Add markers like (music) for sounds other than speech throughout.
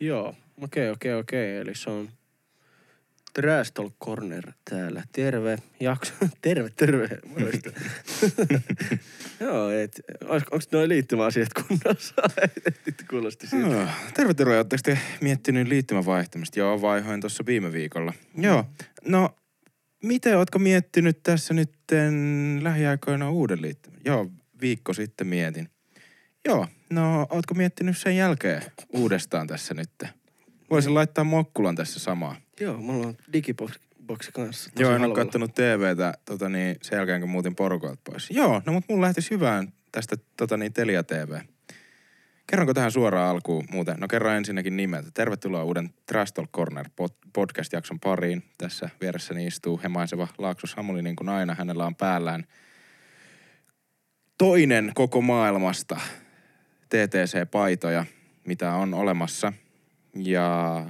Joo, okei, okei, okei. Eli se on Trash Talk Corner täällä. Terve, jakso. (laughs) terve, terve. (laughs) Joo, et, onko noin liittymäasiat kunnossa? (laughs) Et kuulosti siltä. Joo. Terve, terve. Oletteko te miettinyt liittymän vaihtamista? Joo, vaihoin tuossa viime viikolla. Joo. No, miten ootko miettinyt tässä nyt lähiaikoina uuden liittymän? Joo, viikko sitten mietin. Joo, no ootko miettinyt sen jälkeen uudestaan tässä nyt? Voisin laittaa Mokkulan tässä samaa. Joo, mulla on digiboksi kanssa. Joo, en ole kattonut TVtä tota niin, sen jälkeen, kun muutin porukoilta pois. Joo, no mutta mulla lähtisi hyvään tästä tota niin, Telia TV. Kerronko tähän suoraan alkuun muuten? No kerran ensinnäkin nimeltä. Tervetuloa uuden Trash Talk Corner pod- podcast-jakson pariin. Tässä vieressäni istuu hemaiseva Laakso Samuli niin kuin aina. Hänellä on päällään toinen koko maailmasta TTC-paitoja, mitä on olemassa. Ja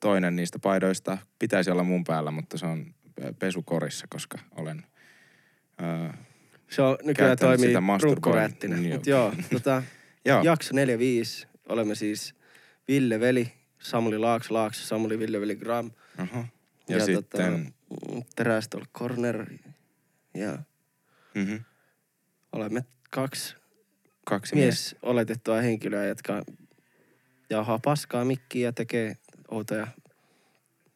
toinen niistä paidoista pitäisi olla mun päällä, mutta se on pesukorissa, koska olen... Öö, Se on, nykyään toimii sitä masturboin- runkkorättinä. Niin, Mut joo, tota, (laughs) joo, jakso 45. Olemme siis Ville Veli, Samuli Laakso, Laakso, Samuli Ville Veli Gram. Aha. Ja, ja sitten... Tota, Talk Corner. Ja Mhm. olemme kaksi Kaksi mies. mies oletettua henkilöä, jotka jauhaa paskaa mikkiä ja tekee outoja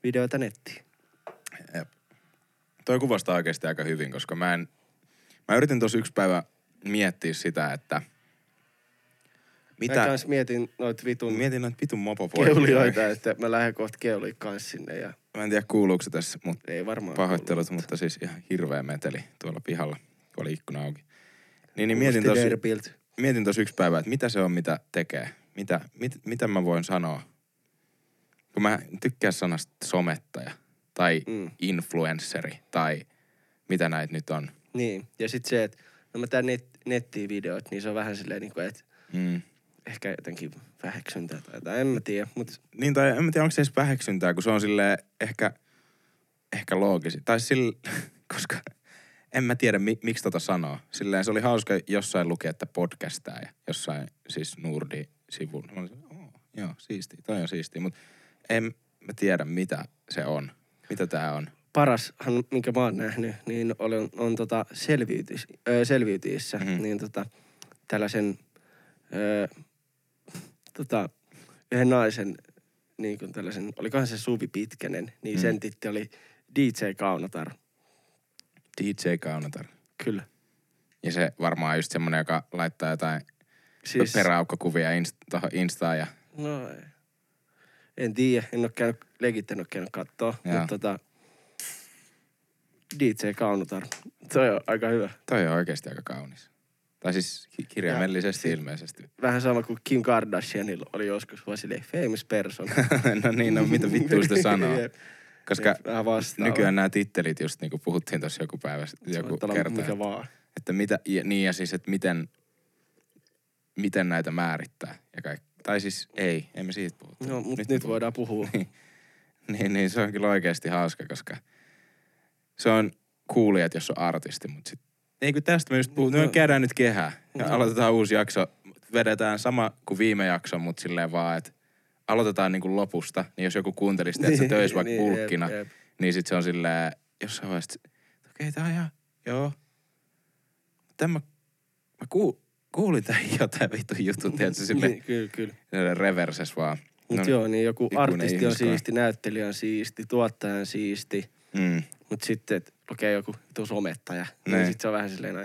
videoita nettiin. Toi kuvastaa oikeasti aika hyvin, koska mä en... Mä yritin tuossa yksi päivä miettiä sitä, että... Mitä? Mä kans mietin noita vitun Mietin noita vitun mopopoikia. keulijoita, että mä lähden kohta keulii kans sinne ja Mä en tiedä kuuluuko se tässä, mutta ei varmaan pahoittelut, kuulu. mutta siis ihan hirveä meteli tuolla pihalla, kun oli ikkuna auki. Niin, niin mietin tosi. Mietin tuossa yksi päivä, että mitä se on, mitä tekee. Mitä, mit, mitä mä voin sanoa. Kun mä tykkään sanasta somettaja tai Mm. influenceri tai mitä näitä nyt on. Niin, ja sitten se, että no mä tän net, nettiin videoit, niin se on vähän silleen niin kuin, että Mm. ehkä jotenkin väheksyntää tai jotain, en mä tiedä. Mutta Niin, tai en mä tiedä, onko se edes väheksyntää, kun se on sille ehkä, ehkä loogisi. Tai sille, (laughs) koska en mä tiedä, mi, miksi tota sanoo. Silleen se oli hauska jossain lukea, että podcastaa ja jossain siis Nurdi-sivulla. Mä olin, oh, joo, siisti, toi on siisti. Mutta en mä tiedä, mitä se on. Mitä tää on. parashan, minkä mä oon nähnyt, niin on, on tota selviytys, ö, selviytyissä, Mhm. mm-hmm. niin tota, tällaisen ö, tota, yhden naisen, niin kuin tällaisen, olikohan se Suvi Pitkänen, niin mm. sen titti oli DJ Kaunotar. DJ Kaunatar. Kyllä. Ja se varmaan just semmonen, joka laittaa jotain Siis, peräaukkokuvia inst- tohon Instaan ja No, en tiedä, en ole käynyt, legit en ole käynyt kattoo, mutta tota, DJ Kaunotar, se on aika hyvä. toi on oikeasti aika kaunis. Tai siis ki- kirjaimellisesti Ja ilmeisesti. Vähän sama kuin Kim Kardashianilla oli joskus vaan silleen famous person. (laughs) no niin, no mitä vittua sitä sanoo. (laughs) Koska vastaava. nykyään nämä tittelit just niin kuin puhuttiin tuossa joku päivä, sitten, joku kerta, Mikä vaan. että mitä, ja, niin ja siis, että miten, miten näitä määrittää ja kaikki. Tai siis ei, emme siitä puhu. No, mutta nyt, nyt puhutaan. voidaan puhua. (laughs) Niin, niin se on kyllä oikeasti hauska, koska se on kuulijat, jos on artisti, mutta sit, ei kun tästä me just puhutaan, me No. käydään nyt kehää ja No. aloitetaan uusi jakso, vedetään sama kuin viime jakso, mutta silleen vaan, että aloitetaan niin kuin lopusta, niin jos joku kuuntelisi, että se töisi vaikka bulkkina, Jep, jep. niin sit se on silleen, jossain vaiheessa, okei, tää on ihan, joo. Tämä, mä ku, kuulin tämän (laughs) jotain vittu jutun, tiedätkö, silleen, Niin, kyllä, kyllä. reverses vaan. Mutta No, joo, niin joku artisti on siisti, näyttelijä on siisti, tuottaja on siisti. Mm. Mutta sitten, että okei, joku vitu somettaja. Niin Niin. sitten se on vähän silleen, no,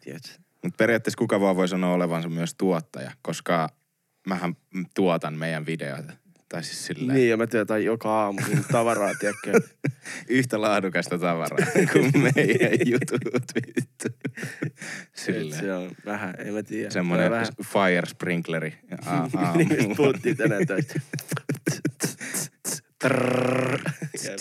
tiedätkö. Mutta periaatteessa kuka vaan voi sanoa olevansa myös tuottaja, koska mähän tuotan meidän videoita. Tai siis silleen Niin, ja mä työtän joka aamu niin tavaraa, tiedätkö. (laughs) yhtä laadukasta tavaraa (laughs) kuin meidän (laughs) jutut vittu. Silleen. se on vähän, en mä tiedä. Semmoinen Vähän, fire sprinkleri. Niin, mistä puhuttiin tänään. Jep,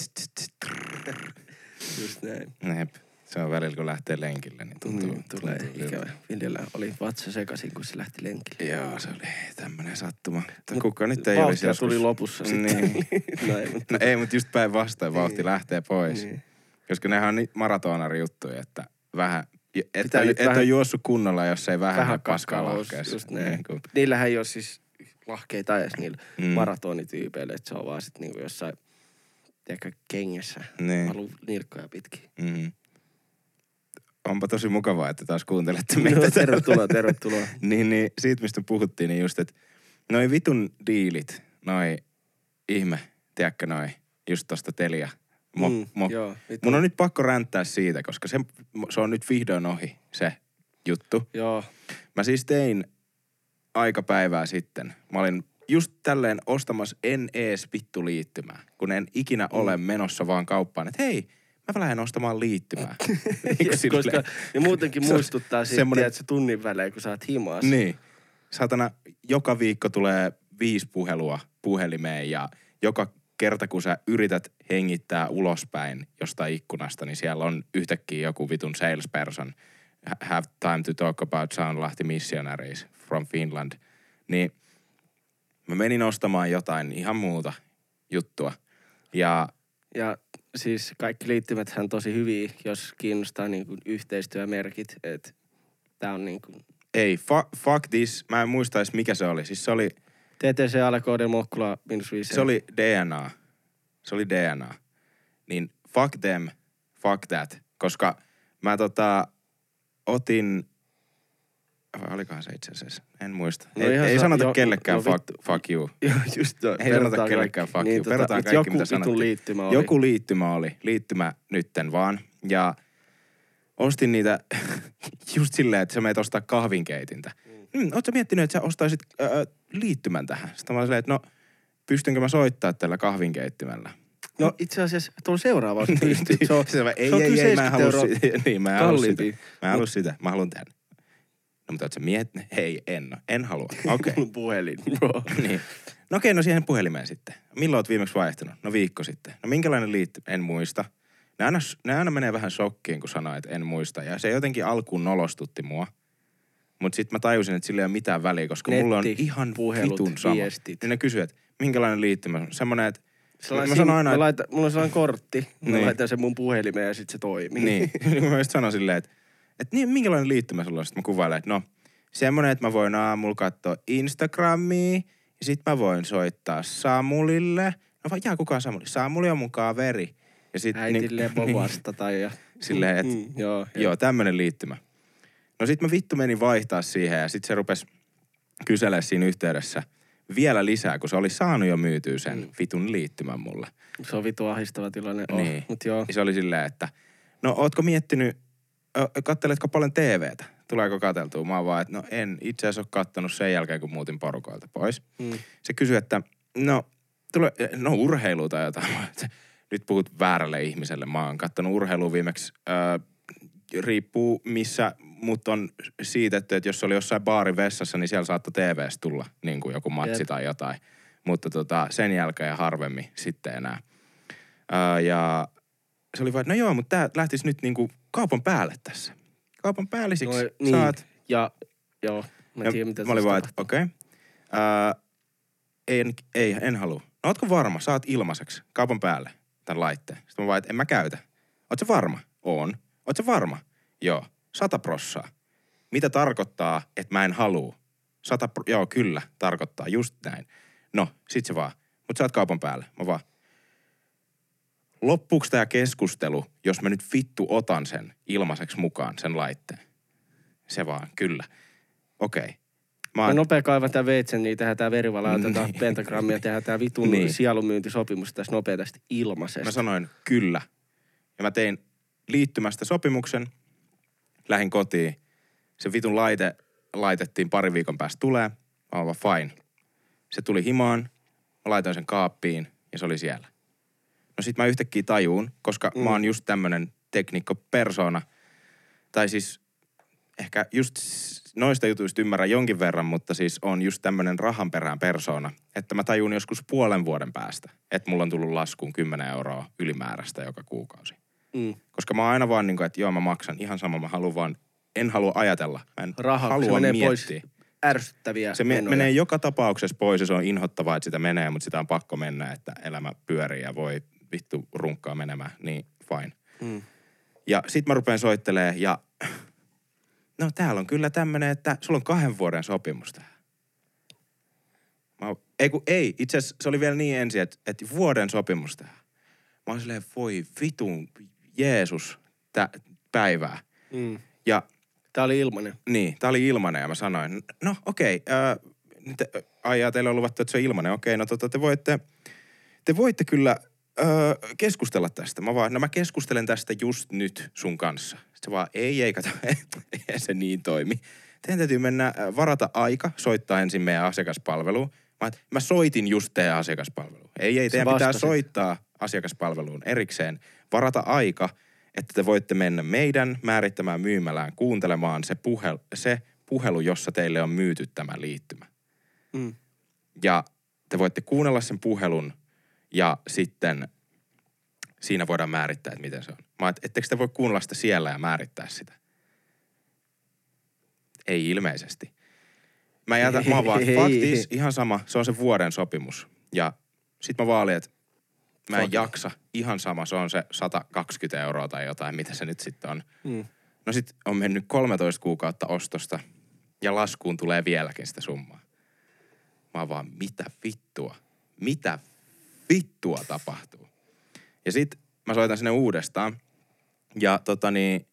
Just näin. Jep. Se on välillä, kun lähtee lenkille, niin tuntuu, Mm, tulee tuntuu ikävä. Viljellä oli vatsa sekaisin, kun se lähti lenkille. Joo, se oli tämmönen sattuma. Mutta Mut kuka nyt ei olisi joskus... tuli lopussa Niin. sitten. (laughs) no ei, mutta... No ei, mutta just päinvastoin vauhti Niin. lähtee pois. Niin. Koska nehän on niitä maratonari juttuja, että vähän... Et, Pitää et, vähän- ole juossut kunnolla, jos ei vähän, Vähän paskaa lahkeessa. just näin. Niin kuin, Niillähän ei ole siis lahkeita edes niillä Mm. maratonityypeillä, että se on vaan sit niinku jossain, ehkä kengessä, Niin. halu nilkkoja pitkin. Mm. Onpa tosi mukavaa, että taas kuuntelette No, meitä. tervetuloa, tervetuloa. (laughs) niin, niin, siitä mistä puhuttiin, niin just, että noi vitun diilit, noi ihme, tiedätkö noi, just tosta Telia. Mo, Mm, mo. joo. Mun on nyt pakko ränttää siitä, koska se, se on nyt vihdoin ohi, se juttu. Joo, Mä siis tein aika päivää sitten. Mä olin just tälleen ostamassa en ees vittu liittymää, kun en ikinä ole menossa vaan kauppaan, että hei, mä lähden ostamaan liittymää. (laughs) Niin koska ja muutenkin muistuttaa siitä, semmonen- että se tunnin välein, kun sä oot himas. Niin. Satana, joka viikko tulee viisi puhelua puhelimeen ja joka kerta kun sä yrität hengittää ulospäin jostain ikkunasta, niin siellä on yhtäkkiä joku vitun salesperson. Ha- Have time to talk about Soundlahti missionaries from Finland. Niin mä menin ostamaan jotain ihan muuta juttua. Ja Ja siis kaikki liittymäthän on tosi hyviä, jos kiinnostaa niin kuin yhteistyömerkit. Että tää on niin kuin ei, fuck, fuck this. Mä en muista edes mikä se oli. Siis se oli, TTC Alekoiden Mokkula minus viisi. Se oli DNA. Se oli DNA. Niin fuck them, fuck that. Koska mä tota, otin, vai olikohan se itse asiassa, en muista. No ei, ei sa- sanota jo- kellekään no fuck, vittu. fuck you. (laughs) Joo, just toi. Ei sanota kellekään fuck you. Verrataan mutta kaikki, joku mitä sanottiin. liittymä oli. Joku liittymä oli, liittymä nytten vaan. Ja ostin niitä (laughs) just silleen, että sä meet ostaa kahvinkeitintä. Mm, ootko sä miettinyt, että sä ostaisit äh, liittymän tähän? Sitten mä olin silleen, että no, pystynkö mä soittaa tällä kahvinkeittimellä? No itse asiassa tuolla seuraavassa (laughs) pystyy. Se on, Se on, ei, se on ei, ei, mä en 70 halua sitä. niin, mä en halua sitä. Mä en halua sitä. Mä haluan tämän. No, mutta oot sä miettinyt? Hei, en. En halua. (laughs) Okei. Okay. puhelin, (laughs) bro. niin. No okei, no siihen puhelimeen sitten. Milloin oot viimeksi vaihtanut? No viikko sitten. No minkälainen liitty? En muista. Ne aina, ne aina menee vähän shokkiin, kun sanoo, että en muista. Ja se jotenkin alkuun nolostutti mua. Mutta sitten mä tajusin, että sillä ei ole mitään väliä, koska Netti, mulla on ihan puhelut, vitun sama. viestit. Niin ne kysyy, että minkälainen liittymä on. Semmoinen, että Sellainen mä sanon aina, mä että laitan, mulla on sellainen kortti. Mä Niin. laitan sen mun puhelimeen ja sit se toimii. Niin, (laughs) mä just sanon silleen, että, että niin, minkälainen liittymä sulla on? Sitten mä kuvailen, että no, semmonen, että mä voin aamulla katsoa Instagramia, ja sit mä voin soittaa Samulille. No vaan, jaa, kuka on Samuli? Samuli on mun kaveri. Ja sit, Äitille (laughs) niin, voi vastata ja... Silleen, että Mm, joo, joo, tämmönen liittymä. No sit mä vittu menin vaihtaa siihen, ja sit se rupes kyselee siinä yhteydessä vielä lisää, kun se oli saanut jo myytyä sen Mm. vitun liittymän mulle. Se on vitu ahistava tilanne. Oh, Niin. Mut joo. Ja se oli silleen, että no ootko miettinyt, katteletko paljon TVtä? Tuleeko katseltua? Mä oon vaan, että no en itse asiassa ole kattonut sen jälkeen, kun muutin porukoilta pois. Mm. Se kysyi, että no, tule, no urheilu tai jotain. (laughs) Nyt puhut väärälle ihmiselle. Mä oon kattonut urheilua viimeksi. Ö, riippuu missä mut on siitetty, että jos oli jossain baarin vessassa, niin siellä saattoi TVstä tulla niin kuin joku matsi Jep. tai jotain. Mutta tota, sen jälkeen harvemmin sitten enää. Ää, ja se oli vaan, no joo, mutta tää lähtisi nyt niinku kaupan päälle tässä. Kaupan päällisiksi No, niin. saat. Ja joo, mä Ja tiedän mitä mä olin vaan, että okei. Okay. ei, ei, en halua. No ootko varma? Saat ilmaiseksi kaupan päälle tämän laitteen. Sitten mä vaan, että en mä käytä. Oot sä varma? On. Oot sä varma? Joo. Sata prossaa. Mitä tarkoittaa, että mä en halua? Sata, pro- joo, kyllä, tarkoittaa just näin. No, sit se vaan. Mut sä oot kaupan päälle. Mä vaan, loppuuko tämä keskustelu, jos mä nyt vittu otan sen ilmaiseksi mukaan, sen laitteen? Se vaan, kyllä. Okei. Okay. Mä Mä oon, nopea kaivan tää veitsen, niin tehdään tää verivala, otetaan Niin. pentagrammia, tehdään tää vitun Niin. sielumyyntisopimus tässä nopeasti ilmaisesti. mä sanoin kyllä. Ja mä tein liittymästä sopimuksen, lähin kotiin. Se vitun laite laitettiin pari viikon päästä tulee. Mä vaan fine. Se tuli himaan, mä laitoin sen kaappiin ja se oli siellä. No sit mä yhtäkkiä tajuun, koska mm. mä oon just tämmönen teknikko persona. Tai siis ehkä just noista jutuista ymmärrän jonkin verran, mutta siis on just tämmönen rahanperään persona. Että mä tajun joskus puolen vuoden päästä, että mulla on tullut laskuun 10 euroa ylimääräistä joka kuukausi. Mm. Koska mä oon aina vaan niin kuin, että joo mä maksan ihan sama, mä haluan vaan, en halua ajatella. Mä en Raha, halua se menee miettiä. pois ärsyttäviä Se me, menoja. menee joka tapauksessa pois ja se on inhottavaa, että sitä menee, mutta sitä on pakko mennä, että elämä pyörii ja voi vittu runkkaa menemään, niin fine. Mm. Ja sit mä rupean soittelee ja no täällä on kyllä tämmönen, että sulla on kahden vuoden sopimus tähän. Mä Ei kun ei, itse asiassa se oli vielä niin ensin, että, että vuoden sopimus tähän. Mä olin silleen, voi vitun Jeesus tä, päivää. Mm. Ja Tää oli ilmanen. niin, tää oli ilmanen ja mä sanoin, no okei, okay, te, ai jaa, teillä on luvattu, että se on ilmanen. Okei, no tota, te voitte, te voitte kyllä öö, keskustella tästä. Mä vaan, no mä keskustelen tästä just nyt sun kanssa. Sitten se vaan, ei, ei, kato, (laughs) ei se niin toimi. Teidän täytyy mennä, varata aika, soittaa ensin meidän asiakaspalveluun. Mä, mä soitin just teidän asiakaspalveluun. Ei, ei, teidän pitää soittaa asiakaspalveluun erikseen, varata aika, että te voitte mennä meidän määrittämään myymälään kuuntelemaan se, puhel, se puhelu, jossa teille on myyty tämä liittymä. Mm. Ja te voitte kuunnella sen puhelun ja sitten siinä voidaan määrittää, että miten se on. Mä et, ettekö te voi kuunnella sitä siellä ja määrittää sitä? Ei ilmeisesti. Mä jätän, mä vaan, (laughs) faktis, ihan sama, se on se vuoden sopimus. Ja sit mä vaalin, että mä en jaksa, ihan sama, se on se 120 euroa tai jotain, mitä se nyt sitten on. Mm. No sit on mennyt 13 kuukautta ostosta ja laskuun tulee vieläkin sitä summaa. Mä vaan, mitä vittua? Mitä vittua tapahtuu? Ja sit mä soitan sinne uudestaan ja tota niin,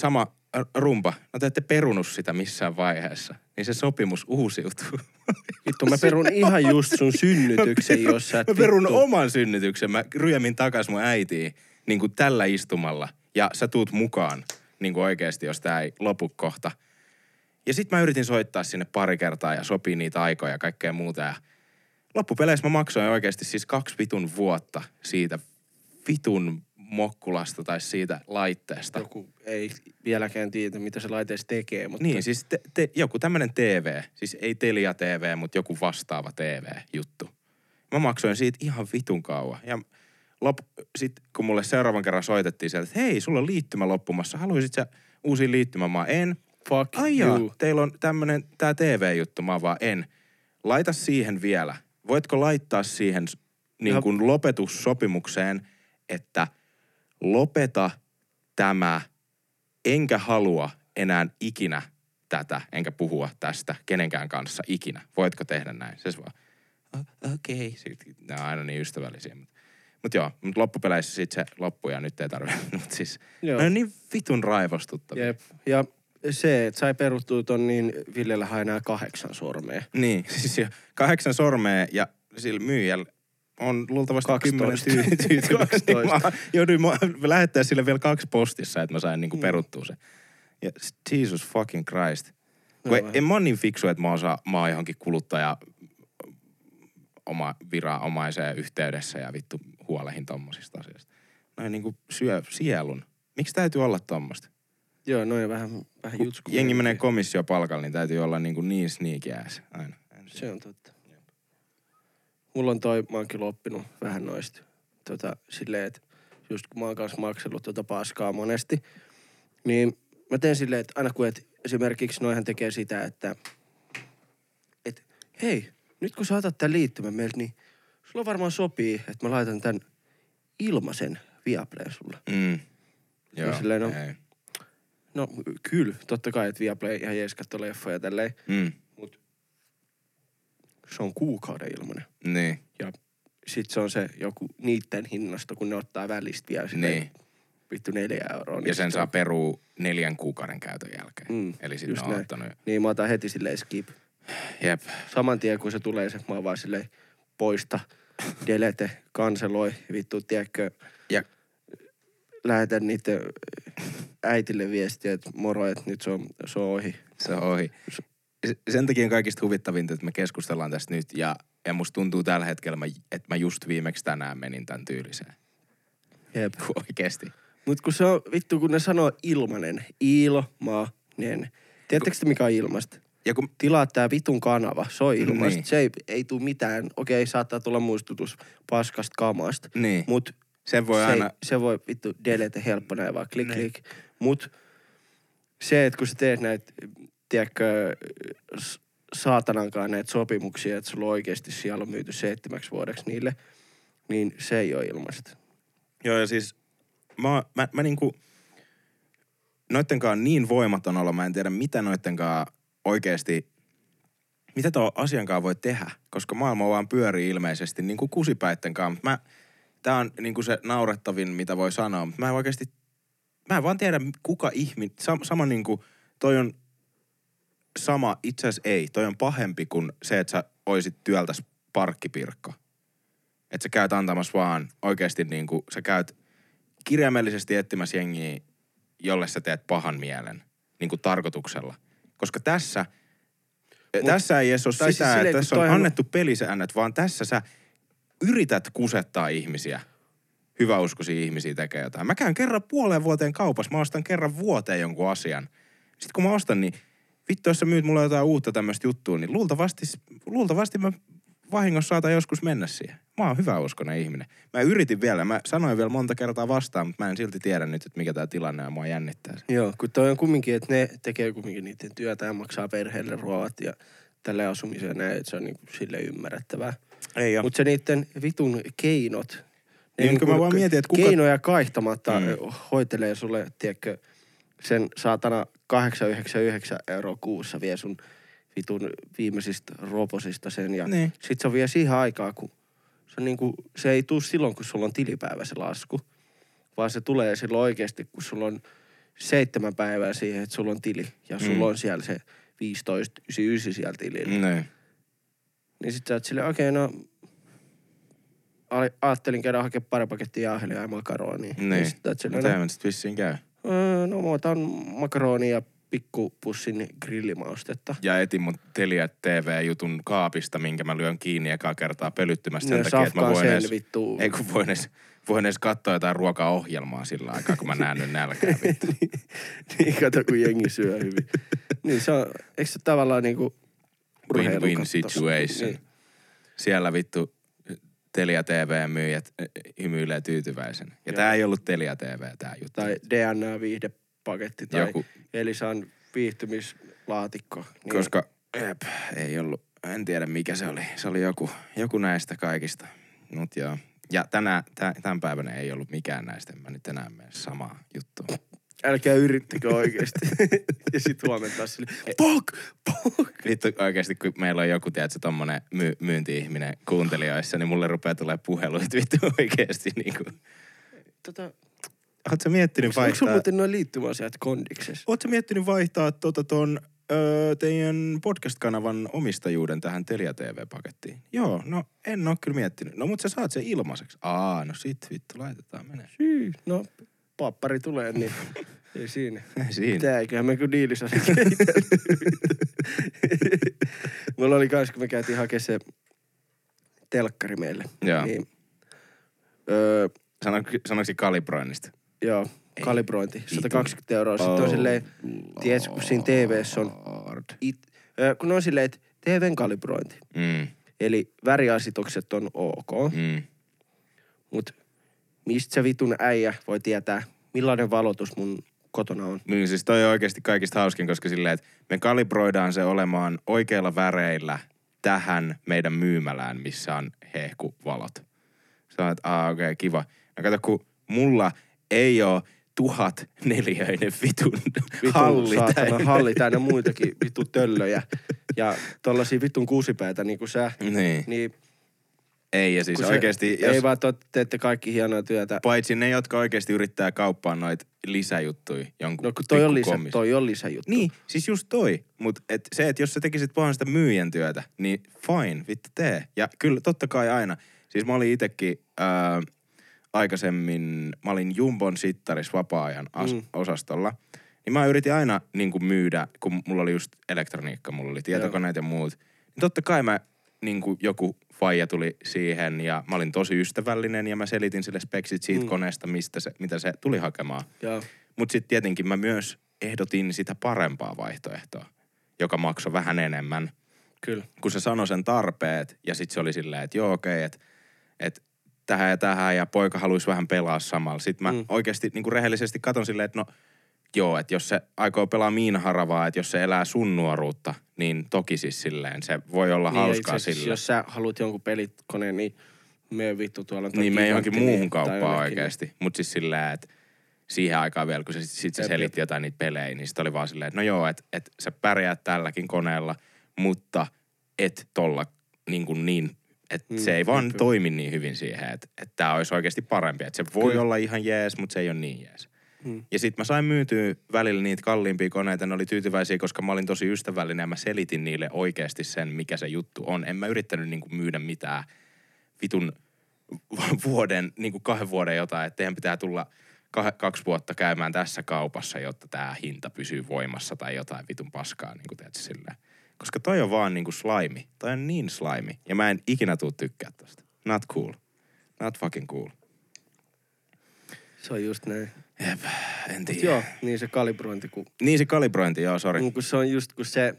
sama rumpa, no te ette perunut sitä missään vaiheessa, niin se sopimus uusiutuu. (laughs) Vittu, mä perun ihan just sun (laughs) synnytyksen, jos sä et Mä perun vittu- oman synnytyksen. Mä ryömin takas mun äitiin niin kuin tällä istumalla. Ja sä tuut mukaan niin kuin oikeasti, jos tää ei lopu kohta. Ja sit mä yritin soittaa sinne pari kertaa ja sopii niitä aikoja ja kaikkea muuta. Ja loppupeleissä mä maksoin oikeasti siis kaksi vitun vuotta siitä vitun mokkulasta tai siitä laitteesta. Joku ei vieläkään tiedä, mitä se laiteessa tekee, mutta... Niin, siis te, te, joku tämmönen TV, siis ei Telia TV, mutta joku vastaava TV-juttu. Mä maksoin siitä ihan vitun kauan. Ja lop, sit kun mulle seuraavan kerran soitettiin sieltä, että hei, sulla on liittymä loppumassa, haluaisit sä uusi liittymä? Mä en. Fuck Ai jaa, you. teillä on tämmönen, tää TV-juttu, mä vaan, en. Laita siihen vielä. Voitko laittaa siihen niin kuin lopetussopimukseen, että lopeta tämä, enkä halua enää ikinä tätä, enkä puhua tästä kenenkään kanssa ikinä. Voitko tehdä näin? Se vaan, "O- okei. Okay. Ne on aina niin ystävällisiä. Mutta mut joo, mutta loppupeleissä sitten se loppui ja nyt ei tarvitse. (laughs) Mutta siis, Joo. ne on niin vitun raivostuttavia. Jep. Ja se, että sai peruttua ton, niin Villellä enää kahdeksan sormea. Niin, (laughs) siis jo kahdeksan sormea ja sillä myyjällä on luultavasti 12. kymmenen tyy- tyytyväistä. 12. Mä jouduin mä lähettää sille vielä kaksi postissa, että mä sain niinku Mm. peruttua sen. Ja Jesus fucking Christ. No vähän. en mä oon niin fiksu, että mä, osaa, mä oon johonkin kuluttaja oma viranomaiseen yhteydessä ja vittu huolehin tommosista asioista. Noin niinku syö sielun. Miksi täytyy olla tommosta? Joo, noin vähän, vähän jutsku. jengi menee komissiopalkalle, niin täytyy olla niinku niin sneaky ass aina. Se on totta. Mulla on toi, mä oon kyllä oppinut vähän noista. Tota, silleen, että just kun mä oon kanssa maksellut tota paskaa monesti, niin mä teen silleen, että aina kun et, esimerkiksi noihän tekee sitä, että et, hei, nyt kun sä otat tän liittymän meiltä, niin sulla varmaan sopii, että mä laitan tän ilmaisen Viaplayn sulle. Mm. Joo, silleen, no- ei. No kyllä, totta kai, että Viaplay ihan jees katsoo leffoja ja tälleen, Mm. mut se on kuukauden ilmanen. Niin, Ja sit se on se joku niitten hinnasta, kun ne ottaa välistä vielä silleen, niin. vittu neljä euroa. Ja niin sen sit saa on- peruu neljän kuukauden käytön jälkeen. Mm, Eli just sitten on näin. ottanut. Niin mä otan heti silleen skip. Jep. Saman tien kun se tulee, se mä oon vaan silleen poista, delete, kanseloi, vittu, tiedätkö, Ja lähetän niiden äitille viestiä, että moro, että nyt se on, se on ohi. se on ohi. Sen takia on kaikista huvittavinta, että me keskustellaan tästä nyt. Ja, ja musta tuntuu tällä hetkellä, että mä just viimeksi tänään menin tämän tyyliseen. Jep. (laughs) Oikeesti. Mut kun se on, vittu, kun ne sanoo ilmanen, ilmanen. Tiedättekö te mikä on ilmasta? Ja kun, tilaa tää vitun kanava, se on ilmasta. Niin. Niin. Se ei, ei tuu mitään. Okei, saattaa tulla muistutus paskasta kamasta. niin, Mut sen voi se, aina... se voi vittu delete helppo näin vaan klik Niin. klik. Mut se, että kun sä teet näitä, tiedätkö, saatanankaan näitä sopimuksia, että sulla oikeasti siellä on myyty seitsemäksi vuodeksi niille, niin se ei ole ilmasta. Joo, ja siis mä, mä, mä niinku... Noittenkaan on niin voimaton olla, mä en tiedä mitä noittenkaan oikeesti mitä tuo asiankaan voi tehdä, koska maailma vaan pyörii ilmeisesti niin kuin kusipäitten kanssa. Mutta mä, tää on niin kuin se naurettavin, mitä voi sanoa, mutta mä en oikeasti, mä en vaan tiedä, kuka ihminen, sama, sama niin kuin, toi on sama, itse asiassa ei, toi on pahempi kuin se, että sä oisit työltäs parkkipirkko. Että sä käyt antamassa vaan oikeasti niin kuin, sä käyt kirjaimellisesti etsimässä jengiä, jolle sä teet pahan mielen, niin kuin tarkoituksella. Koska tässä, Mut, tässä ei edes ole sitä, tai siis siis silleen, että tässä on toihan- annettu pelisäännöt, vaan tässä sä yrität kusettaa ihmisiä. Hyväuskoisia ihmisiä tekee jotain. Mä käyn kerran puoleen vuoteen kaupassa, mä ostan kerran vuoteen jonkun asian. Sitten kun mä ostan, niin vittu, jos sä myyt mulle jotain uutta tämmöistä juttua, niin luultavasti, luultavasti mä vahingossa saatan joskus mennä siihen. Mä oon hyväuskonen ihminen. Mä yritin vielä, mä sanoin vielä monta kertaa vastaan, mutta mä en silti tiedä nyt, että mikä tää tilanne on. Mua jännittää. Joo, kun toi on kumminkin, että ne tekee kumminkin niiden työtä ja maksaa perheelle ruoat ja tälle asumiseen näin, että se on niin sille ymmärrettävää. Ei Mutta se niiden vitun keinot, ne Niin, kun mä vaan mietin, että kuka- keinoja kaihtamatta Mm. hoitelee sulle, tiedätkö, sen saatana 899 euroa kuussa vie sun vitun viimeisistä roposista sen. Ja Niin. sit se on vielä siihen aikaa, kun se, on niinku, se ei tuu silloin, kun sulla on tilipäivä se lasku, vaan se tulee silloin oikeasti, kun sulla on seitsemän päivää siihen, että sulla on tili. Ja sulla Mm. on siellä se 15,99 siellä tilillä. Niin. Niin sit sä oot silleen, okei, no... a- Ajattelin käydä hakemaan pari pakettia jauhelia ja makaronia. Niin. sit oot silleen, Mitä no, mä nyt vissiin käy? öö, no mä otan makaronia ja pikkupussin grillimaustetta. Ja etin mun Telia TV-jutun kaapista, minkä mä lyön kiinni ekaa kertaa pelyttymästä sen Ja takia, että mä voin edes, vittu. ei kun voin edes, voin edes katsoa jotain ruokaohjelmaa sillä aikaa, kun mä näen nyt nälkää. vittu. (laughs) niin, kato kun jengi syö hyvin. niin se on, eikö se tavallaan niinku... Win-win situation. Niin. Siellä vittu Telia TV-myyjät hymyilee tyytyväisen. Ja Joo. tää ei ollut Telia TV, tää juttu. Tai DNA-viihdepaketti tai Joku, Elisan viihtymislaatikko. Niin. koska jep, ei ollut, en tiedä mikä se oli. Se oli joku, joku näistä kaikista. Mut joo. Ja tänä, tä, tämän päivänä ei ollut mikään näistä. En mä nyt enää mene samaa juttua. Älkää yrittäkö oikeesti. (laughs) ja sit huomenna taas sille, pok, pok. Vittu oikeasti, kun meillä on joku, tiedätkö, tommonen my- myynti-ihminen kuuntelijoissa, niin mulle rupeaa tulee puheluita vittu oikeasti niinku. Tota, Ootko sä miettinyt onko sulla vaihtaa? muuten noin liittymäasiat kondiksessa? Ootko miettinyt vaihtaa tota ton öö, teidän podcast-kanavan omistajuuden tähän Telia TV-pakettiin? Joo, no en oo kyllä miettinyt. No mut sä saat sen ilmaiseksi. Aa, no sit vittu, laitetaan menee. Syy. No, pappari tulee, niin (laughs) ei siinä. Ei siinä. Tää eiköhän me kun diilissä (laughs) Mulla oli kans, kun me käytiin hakemaan se telkkari meille. Joo. Niin, öö, Sano, sanoksi kalibroinnista? joo, Ei. kalibrointi. 120 euroa. Sitten on silleen, tiedätkö, kun siinä TVssä on, it, öö, kun on silleen, että TVn kalibrointi. Mm, Eli väriasitukset on ok, mm. mutta mistä se vitun äijä voi tietää, millainen valotus mun kotona on. Niin siis toi on oikeasti kaikista hauskin, koska silleen, että me kalibroidaan se olemaan oikeilla väreillä tähän meidän myymälään, missä on hehkuvalot. Sä oot, aa okei, okay, kiva. No kato, kun mulla ei ole tuhat neliöinen vitun, Vitun halli saatana täynnä. halli täynnä (laughs) muitakin vitun töllöjä. Ja tollasia vitun kuusipäitä niin kuin sä. Niin. Niin Ei, ja siis kun se- oikeasti, Ei jos, vaan te teette kaikki hienoa työtä. paitsi ne, jotka oikeasti yrittää kauppaa noita lisäjuttuja jonkun No kun toi on, lisä, toi on lisäjuttu. Niin, siis just toi. Mutta et se, että jos sä tekisit vaan sitä myyjän työtä, niin fine, vittu tee. Ja kyllä totta kai aina. Siis mä olin itekin ää, aikaisemmin, mä olin Jumbon sittaris vapaa-ajan as- Mm. osastolla. Niin mä yritin aina niin kuin myydä, kun mulla oli just elektroniikka, mulla oli tietokoneet ja muut. Niin totta kai mä niin kuin joku faija tuli siihen ja mä olin tosi ystävällinen ja mä selitin sille speksit siitä Mm. koneesta, mistä se, mitä se tuli hakemaan. Mutta sitten tietenkin mä myös ehdotin sitä parempaa vaihtoehtoa, joka maksoi vähän enemmän. Kyllä. Kun se sanoi sen tarpeet ja sitten se oli silleen, että joo okei, okay, että et tähän ja tähän ja poika haluaisi vähän pelaa samalla. Sitten mä Mm. oikeasti niinku rehellisesti katon silleen, että no joo, että jos se aikoo pelaa Miinaharavaa, että jos se elää sun nuoruutta, niin toki siis silleen se voi olla Niin, hauskaa sillä. Jos sä haluat jonkun pelikoneen, niin me vittu tuolla Niin me johonkin muuhun niin- kauppaan oikeasti. Mutta siis silleen, että siihen aikaan vielä, kun se sit, sit se selitti jotain niitä pelejä, niin sitten oli vaan silleen, että no joo, että et sä pärjäät tälläkin koneella, mutta et tolla niin, kuin niin että Mm, se ei vaan jep. toimi niin hyvin siihen, että, että tämä olisi oikeasti parempi. Että se voi Kyllä. olla ihan jees, mutta se ei ole niin jees. Mm. Ja sitten mä sain myytyä välillä niitä kalliimpia koneita, ne oli tyytyväisiä, koska mä olin tosi ystävällinen ja mä selitin niille oikeasti sen, mikä se juttu on. En mä yrittänyt niinku myydä mitään vitun (laughs) vuoden, niinku kahden vuoden jotain, että teidän pitää tulla kah- kaksi vuotta käymään tässä kaupassa, jotta tämä hinta pysyy voimassa tai jotain vitun paskaa, niin kuin teet silleen. Koska toi on vaan niinku slime. Toi on niin slime. Ja mä en ikinä tuu tykkää tosta. Not cool. Not fucking cool. Se on just näin. Jep, en Mut tiedä. joo, niin se kalibrointi, kun, Niin se kalibrointi, joo, sori. niin kun se on just, kun se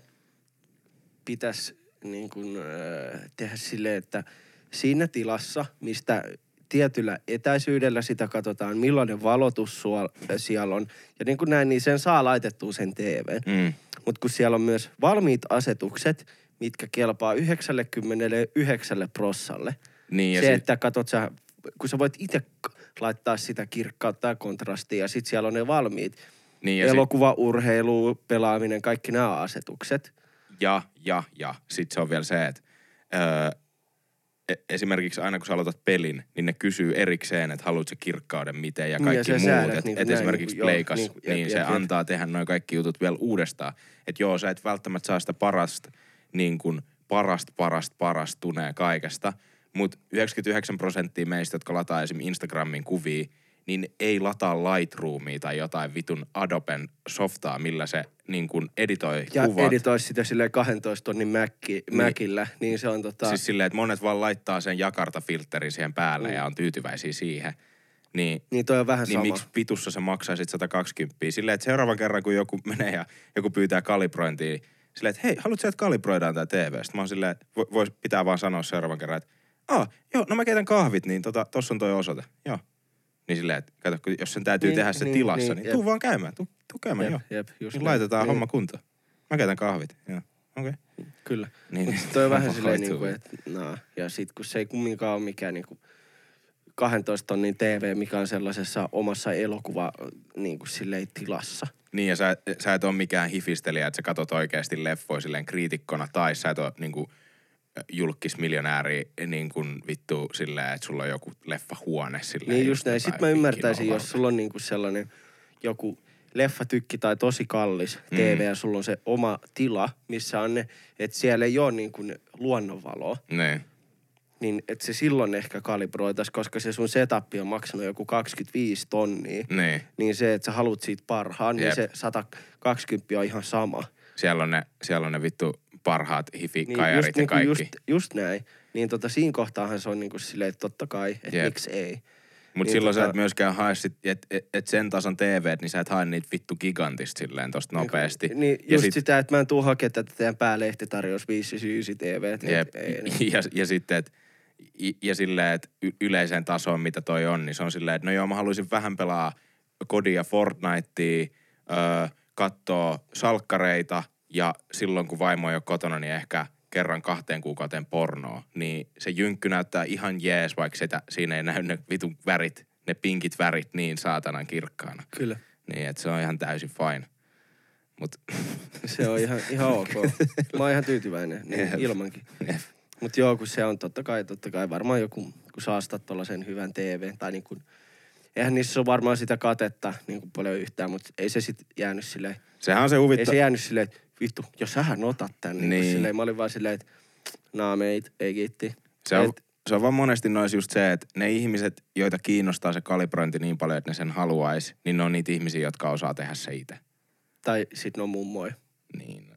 pitäisi niin kun, äh, tehdä silleen, että siinä tilassa, mistä tietyllä etäisyydellä sitä katsotaan, millainen valotus suol- siellä on. Ja niin kuin näin, niin sen saa laitettua sen TV. Mm. Mutta kun siellä on myös valmiit asetukset, mitkä kelpaa 99 prossalle. Niin, ja se, sit- että katot sä, kun sä voit itse laittaa sitä kirkkautta ja kontrastia ja sitten siellä on ne valmiit. Niin, ja, sit, Elokuva, urheilu, pelaaminen, kaikki nämä asetukset. ja, ja, ja. Sitten se on vielä se, että öö, e- esimerkiksi aina kun sä aloitat pelin, niin ne kysyy erikseen, että haluatko kirkkauden miten ja Niin, ja kaikki sä muut. säädät Että niinku et näin, esimerkiksi joo, Pleikas, niinku, niin, jep, se jep, jep. antaa tehdä noin kaikki jutut vielä uudestaan. Että joo, sä et välttämättä saa sitä parasta, niin kuin parasta, parasta, tunee kaikesta. Mutta 99 prosenttia meistä, jotka lataa esim. Instagramin kuvia, niin ei lataa Lightroomia tai jotain vitun Adoben softaa, millä se niin kuin editoi Ja kuvat. editoi sitä silleen 12 tonnin mäkki, mäkillä, niin se on tota... Siis silleen, että monet vaan laittaa sen jakarta-filterin siihen päälle ja on tyytyväisiä siihen. Niin, niin toi on vähän niin sama. miksi vitussa se maksaa sit 120? Silleen, että seuraavan kerran kun joku (laughs) menee ja joku pyytää kalibrointia, silleen, että hei, haluatko sä, että kalibroidaan tää TV? Sitten mä oon silleen, että vo- vois, pitää vaan sanoa seuraavan kerran, että Aa, joo, no mä keitän kahvit, niin tota, tossa on toi osoite. Joo. Niin silleen, että kato, kun jos sen täytyy Niin, tehdä se niin, tilassa, niin, niin, jep. tuu vaan käymään, tuu, tuu käymään, Jep, joo. jep, just niin laitetaan Niin. homma kuntoon. Mä keitän kahvit, joo. Okei. Okay. Kyllä. Niin, Mutta niin. toi on (laughs) vähän silleen hoituu. niinku, että naa. Ja sit kun se ei kumminkaan ole mikään niinku 12 tonnin TV, mikä on sellaisessa omassa elokuva niinku silleen tilassa. Niin ja sä, sä et ole mikään hifistelijä, että sä katot oikeasti leffoja silleen kriitikkona, tai sä et ole niinku julkismiljonääri niin kuin vittu silleen, että sulla on joku leffahuone silleen. Niin just näin. Sitten mä ymmärtäisin, jos sulla on niinku sellainen joku leffatykki tai tosi kallis Mm. TV ja sulla on se oma tila, missä on ne, että siellä ei ole niinku luonnonvaloa, Niin. niin että se silloin ehkä kalibroitas, koska se sun setup on maksanut joku 25 tonnia. Niin. Niin se, että sä haluat siitä parhaan, niin Jep. se 120 on ihan sama. Siellä on ne, siellä on ne vittu parhaat Niin hifikajarit just, ja niinku kaikki. just, just näin. Niin tota, siinä kohtaahan se on niinku silleen, että totta kai, että Jep. miksi ei. Mutta niin silloin sä tota- et myöskään hae sit, et, et, et sen tason TV, niin sä et hae niitä vittu gigantista silleen tosta nopeasti. Niin ja just sit, sitä, että mä en tuu hakemaan tätä teidän päälehti tarjous 599 TV. Et, jep, ei, niin. (laughs) ja, ja sitten, että ja silleen, että yleiseen tasoon, mitä toi on, niin se on silleen, että no joo, mä haluaisin vähän pelaa kodia Fortnitea, öö, katsoa salkkareita ja silloin kun vaimo ei ole kotona, niin ehkä kerran kahteen kuukauteen pornoa. Niin se jynkky näyttää ihan jees, vaikka sitä, siinä ei näy ne vitun värit, ne pinkit värit niin saatanan kirkkaana. Kyllä. Niin, että se on ihan täysin fine. Mut Se on ihan, ihan ok. (laughs) Mä oon ihan tyytyväinen niin Jep. ilmankin. Mutta joo, kun se on totta kai, totta kai varmaan joku, kun saa ostaa tollasen hyvän TV, tai niin kuin, eihän niissä ole varmaan sitä katetta niin kuin paljon yhtään, mutta ei se sit jäänyt silleen, sehän on se ei huvittaa. se jäänyt silleen, että vittu, jos sähän otat tän, niin, Niin. silleen, mä olin vaan silleen, että naa meit, ei kiitti. Se on, Et- se on vaan monesti nois just se, että ne ihmiset, joita kiinnostaa se kalibrointi niin paljon, että ne sen haluaisi, niin ne on niitä ihmisiä, jotka osaa tehdä se itse. Tai sit ne on mummoja. Niin,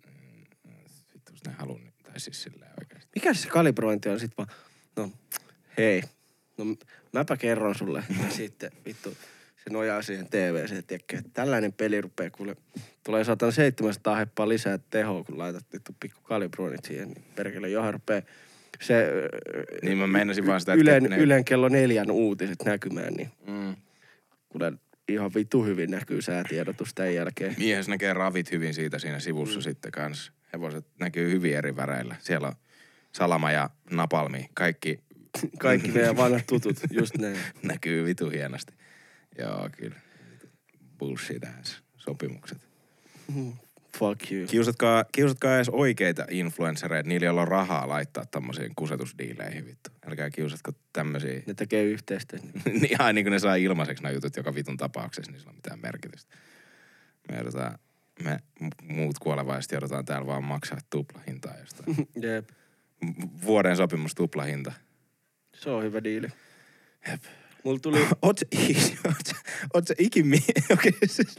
vittu jos ne haluaa, niin- tai siis silleen oikeasti. Mikä se kalibrointi on sit vaan, no hei, no mäpä kerron sulle. (laughs) Ja sitten vittu, se nojaa siihen TVC, että tällainen peli rupeaa kuule, tulee 1700 heppaa lisää tehoa, kun laitat vittu pikku kalibroinnit siihen, niin perkele johan rupeaa se Niin mä meinasin vaan sitä, että Ylen, ne- Ylen kello neljän uutiset näkymään, niin Mm. kuule ihan vittu hyvin näkyy säätiedotus tämän jälkeen. Miehessä näkee ravit hyvin siitä siinä sivussa mm. sitten kanssa. Hevoset näkyy hyvin eri väreillä. Siellä on salama ja napalmi. Kaikki (laughs) Kaikki meidän vanhat tutut, just näin. (laughs) näkyy vitu hienosti. Joo, kyllä. Bullshit ass sopimukset. Fuck you. Kiusatkaa, kiusatkaa edes oikeita influenssereita, niillä joilla on rahaa laittaa tommosiin kusetusdiileihin vittu. Älkää kiusatko tämmösiä. Ne tekee yhteistyötä. (laughs) niin ihan niin kuin ne saa ilmaiseksi nämä jutut joka vitun tapauksessa, niin sillä on mitään merkitystä. Me, joudutaan, me muut kuolevaiset joudutaan täällä vaan maksaa tuplahintaa jostain. (laughs) Jep. Vuoden sopimus tuplahinta. Se on hyvä diili. Jep. Mulla tuli... (laughs) Oot (laughs) oot oot sä ikin mi- (laughs) Okei, okay, siis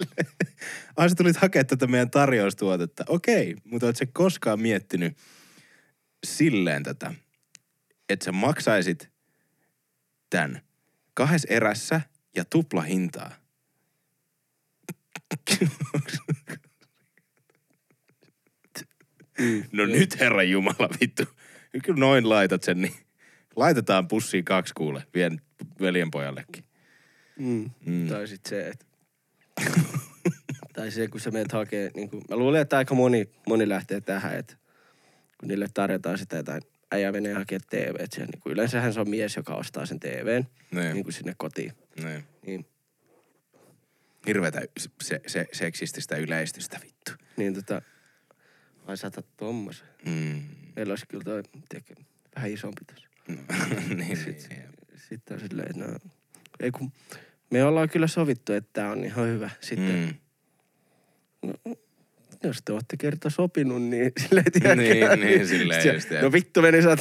Ai sä tulit hakea tätä meidän tarjoustuotetta. Okei, okay, mutta oot sä koskaan miettinyt silleen tätä, että sä maksaisit tän kahdessa erässä ja tupla hintaa? Mm. No nyt herra Jumala vittu. Kyllä noin laitat sen, niin laitetaan pussiin kaksi kuule, vien veljenpojallekin. Mm. Mm. Tai sit se, että... (laughs) tai se, kun sä menet hakee, niin kun, mä luulen, että aika moni, moni lähtee tähän, että kun niille tarjotaan sitä jotain, äijä menee hakemaan TV, että niin kun yleensähän se on mies, joka ostaa sen TVn Niin. niin kuin sinne kotiin. Niin. Niin, Hirveetä se, se, seksististä yleistystä vittu. niin tota, ai saatat tommosen. Mm. Meillä olisi kyllä toi, tiedätkö, vähän isompi tässä. No, (laughs) niin, niin, Sit- niin. Sitten on silleen, että no, ei kun, me ollaan kyllä sovittu, että tää on ihan hyvä. Sitten, Mm. jos te olette kerta sopinut, niin (laughs) silleen tiedätkö. Niin, niin, silleen Sit- just. No vittu meni (laughs) saat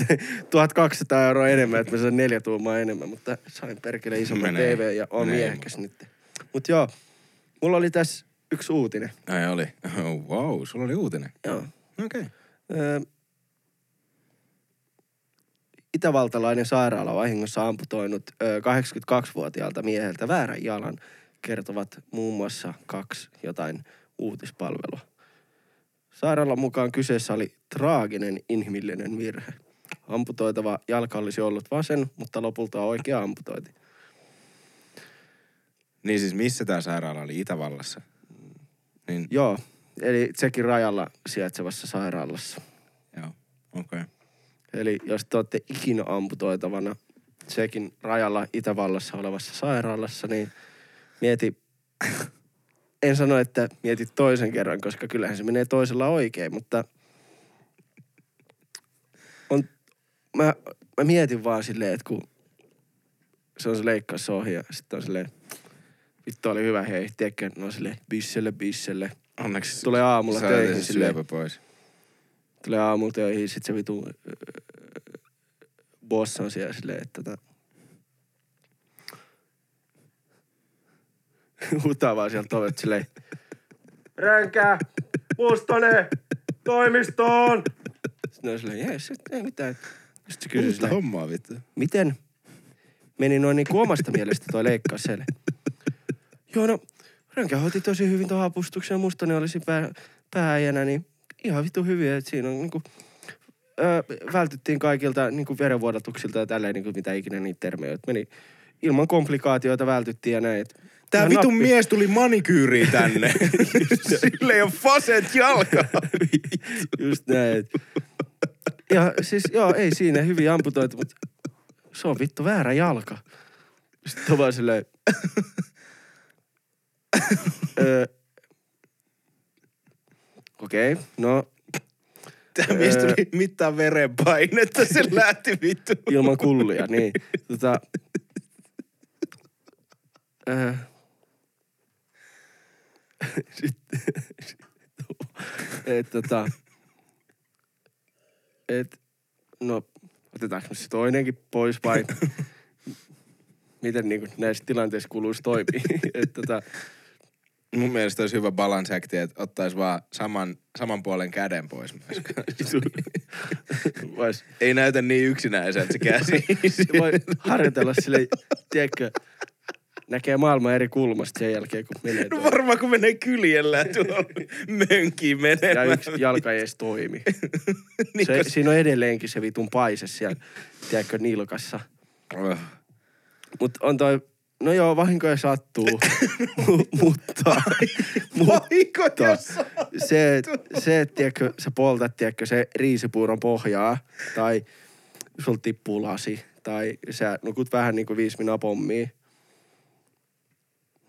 1200 euroa enemmän, että mä sain neljä tuumaa enemmän, mutta sain perkele isomman Menee. TV ja on Menee. miehekäs nyt. Mut joo, mulla oli tässä yksi uutinen. Ai oli. (laughs) Oh, wow, sulla oli uutinen. Joo. Okei. Okay. Öö, itävaltalainen sairaala vahingossa amputoinut öö, 82-vuotiaalta mieheltä väärän jalan, kertovat muun muassa kaksi jotain uutispalvelua. Sairaalan mukaan kyseessä oli traaginen inhimillinen virhe. Amputoitava jalka olisi ollut vasen, mutta lopulta oikea amputointi. Niin siis missä tää sairaala oli? Itävallassa? Niin, Joo, eli Tsekin rajalla sijaitsevassa sairaalassa. joo. Okei. Okay. Eli jos te olette ikinä amputoitavana sekin rajalla Itävallassa olevassa sairaalassa, niin mieti, en sano, että mieti toisen kerran, koska kyllähän se menee toisella oikein, mutta on, mä, mä mietin vaan silleen, että kun se on se leikkaus ohi ja sitten on silleen, vittu oli hyvä, hei, tiedätkö, no silleen, bisselle, bisselle. Onneksi Tulee aamulla töihin silleen, pois. Tulee aamulla töihin, sit se vitu boss on siellä silleen, että tota... (laughs) Huutaa vaan sieltä ovet silleen, Ränkä, Mustonen, toimistoon! Sitten on silleen, jees, ei mitään. Sitten se kysyy silleen, hommaa vittu. miten meni noin niin kuin omasta mielestä toi leikkaus siellä? Joo, no, Rönkä hoiti tosi hyvin tuon hapustuksen ja Mustonen olisi pää, pääjänä, niin ihan vittu hyvin, että siinä on niinku, öö, vältyttiin kaikilta niinku verenvuodatuksilta ja tälleen niinku mitä ikinä niitä termejä, että meni ilman komplikaatioita vältyttiin ja näin. et Tää ihan vitun nappi- mies tuli manikyyriin tänne. Sillä ei ole faset jalka. Just näin. (laughs) (laughs) Ja siis joo, ei siinä hyvin amputoitu, mutta se on vittu väärä jalka. Sitten on vaan silleen... (laughs) öö, Okei, okay, no Tää mies Öö. tuli mittaa verenpainetta, se lähti vittu. ilman kullia, niin. Tota, öö, sitten, et, tota, et, no, otetaanko se toinenkin pois vai miten niin näissä tilanteissa kuuluisi toimia? et, tota, Mun mielestä olisi hyvä balance acti, että ottaisi vaan saman, saman puolen käden pois myös. (laughs) vois, ei näytä niin yksinäiseltä se käsi. voi harjoitella sille, tiedätkö, näkee maailman eri kulmasta sen jälkeen, kun menee No varmaan kun menee kyljellä tuolla mönkiin Ja menemään. yksi jalka ei edes toimi. (laughs) Niin, Se, koska- siinä on edelleenkin se vitun paise siellä, tiedätkö, nilkassa. Oh. Mutta on toi, no joo, vahinkoja sattuu, Mu- mutta, (laughs) mutta se, se, että tiedätkö, sä poltat, tiedätkö, se riisipuuron pohjaa, tai sul tippuu lasi, tai sä nukut vähän niin kuin viisi minä pommia.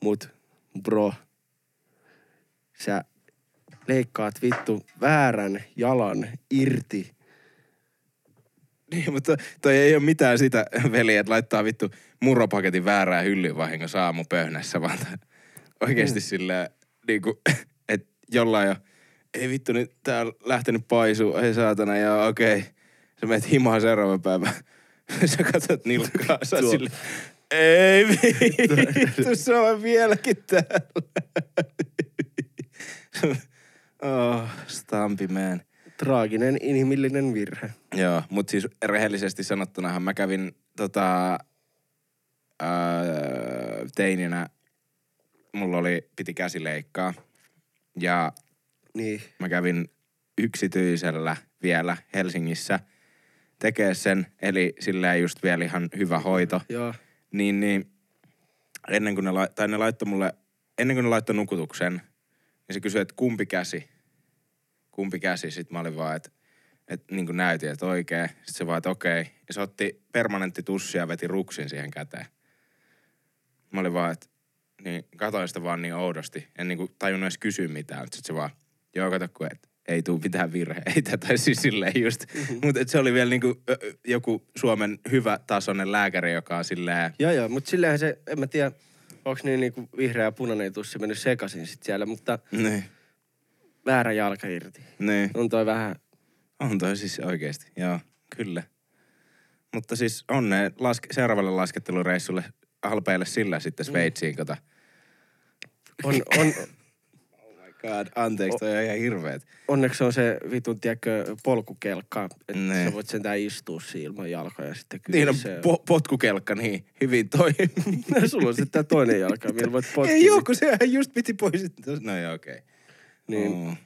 Mut, bro, sä leikkaat vittu väärän jalan irti. (laughs) Niin, mutta toi ei ole mitään sitä, (laughs) veli, että laittaa vittu muropaketin väärää hyllyyn vahingossa aamupöhnässä, vaan oikeesti mm. silleen, niinku, (laughs) että jollain jo, ei vittu, nyt tää on lähtenyt paisuu, ei saatana, ja okei. Sä menet himaan seuraavan päivän. Sä katsot nilkkaa, sä sille, ei vittu, se on vieläkin täällä. oh, Stampi man. Traaginen inhimillinen virhe. Joo, mutta siis rehellisesti sanottunahan mä kävin tota, öö, teininä, mulla oli, piti käsileikkaa. Ja Niin. mä kävin yksityisellä vielä Helsingissä tekee sen, eli sillä just vielä ihan hyvä hoito. Joo. Niin, niin ennen kuin ne, lai, tai ne laittoi mulle, ennen kuin ne laittoi nukutuksen, niin se kysyi, että kumpi käsi, kumpi käsi. Sitten mä olin vaan, että, että niin kuin näytin, että oikein. Sitten se vaan, että okei. Ja se otti permanentti tussia ja veti ruksin siihen käteen. Mä olin vaan, että niin katoin sitä vaan niin oudosti. En niin kuin tajunnut edes kysyä mitään. Sitten se vaan, joo kato kun, että ei tuu mitään virheitä. (laughs) Tai siis silleen just. Mm-hmm. Mutta se oli vielä niin kuin, joku Suomen hyvä tasoinen lääkäri, joka on silleen, Joo, joo, mutta silleenhän se, en mä tiedä, onko niin niinku vihreä ja punainen tussi mennyt sekaisin sit siellä, mutta niin, väärä jalka irti. niin. On toi vähän, On toi siis oikeesti, joo, kyllä. Mutta siis onne laske, seuraavalle laskettelureissulle halpeille sillä sitten Sveitsiin, mm. kota. on, on, (laughs) Oh my god, anteeksi, toi on ihan hirveet. onneksi on se vitun, tiedätkö, polkukelkka, että Niin. sä voit sentään istua siinä ilman jalkoja sitten kyllä Niin on se... po- potkukelkka, niin hyvin toi. (laughs) Sulla on sitten tää toinen jalka, millä voit potkia. Ei oo, kun sehän just piti pois. No joo, okei. Niin. Oh.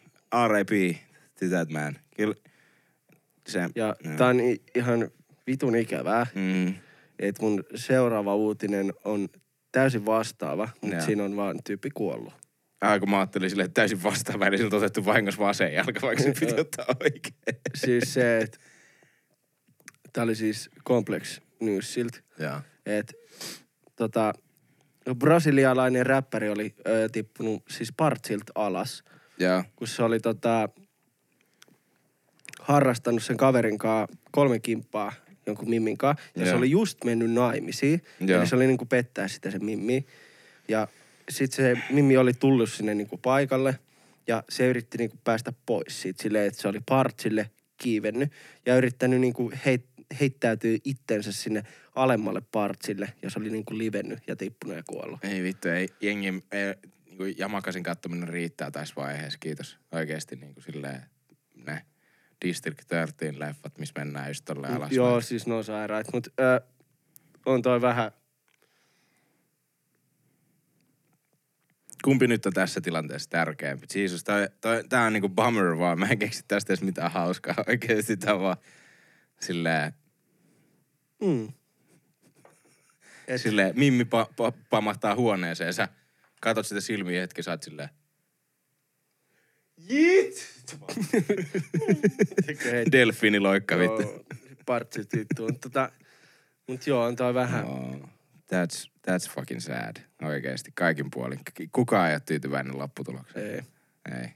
R.I.P. to that man. Kyllä. Se, Ja joo. tää on ihan vitun ikävää, Mm. että mun seuraava uutinen on täysin vastaava, mutta Joo. siinä on vaan tyyppi kuollut. Ah, kun mä ajattelin että täysin vastaava, eli siltä otettu vahingossa vasen jalka, vaikka se piti ottaa oikein. Siis se, että tää oli siis Complex Newsiltä, Joo. että tota, brasilialainen räppäri oli ö, tippunut siis partsilta alas, Joo. kun se oli tota, harrastanut sen kaverin kanssa kolme kimppaa jonkun mimmin kanssa, ja se Joo. oli just mennyt naimisiin. Joo. Eli se oli niinku pettää sitä se mimmi. Ja sitten se mimmi oli tullut sinne niinku paikalle, ja se yritti niinku päästä pois siitä silleen, että se oli partsille kiivennyt, ja yrittänyt niinku heit, heittäytyä itsensä sinne alemmalle partsille, ja se oli niinku livennyt ja tippunut ja kuollut. Ei vittu, ei jengi, ei, niinku Jamakasin kattominen riittää tässä vaiheessa, kiitos. Oikeesti niinku silleen, ne District 13 leffat, missä mennään just tolleen alas. Joo, siis ne on sairaat, mutta ö, on toi vähän, Kumpi nyt on tässä tilanteessa tärkeämpi? Jeesus, toi, toi, tää on niinku bummer vaan. Mä en keksi tästä edes mitään hauskaa. (laughs) Oikeesti tää vaan silleen, mm, Et- silleen Mimmi pa, pa, pamahtaa huoneeseen. Katot sitä silmiä hetki, sä oot silleen, Jit! (laughs) Delfiiniloikka vittu. Joo, partsit vittu. Mutta tota, mut joo, on toi vähän. Oh, that's, that's fucking sad. Oikeesti, kaikin puolin. Kukaan ei ole tyytyväinen lopputulokseen. Ei. Ei.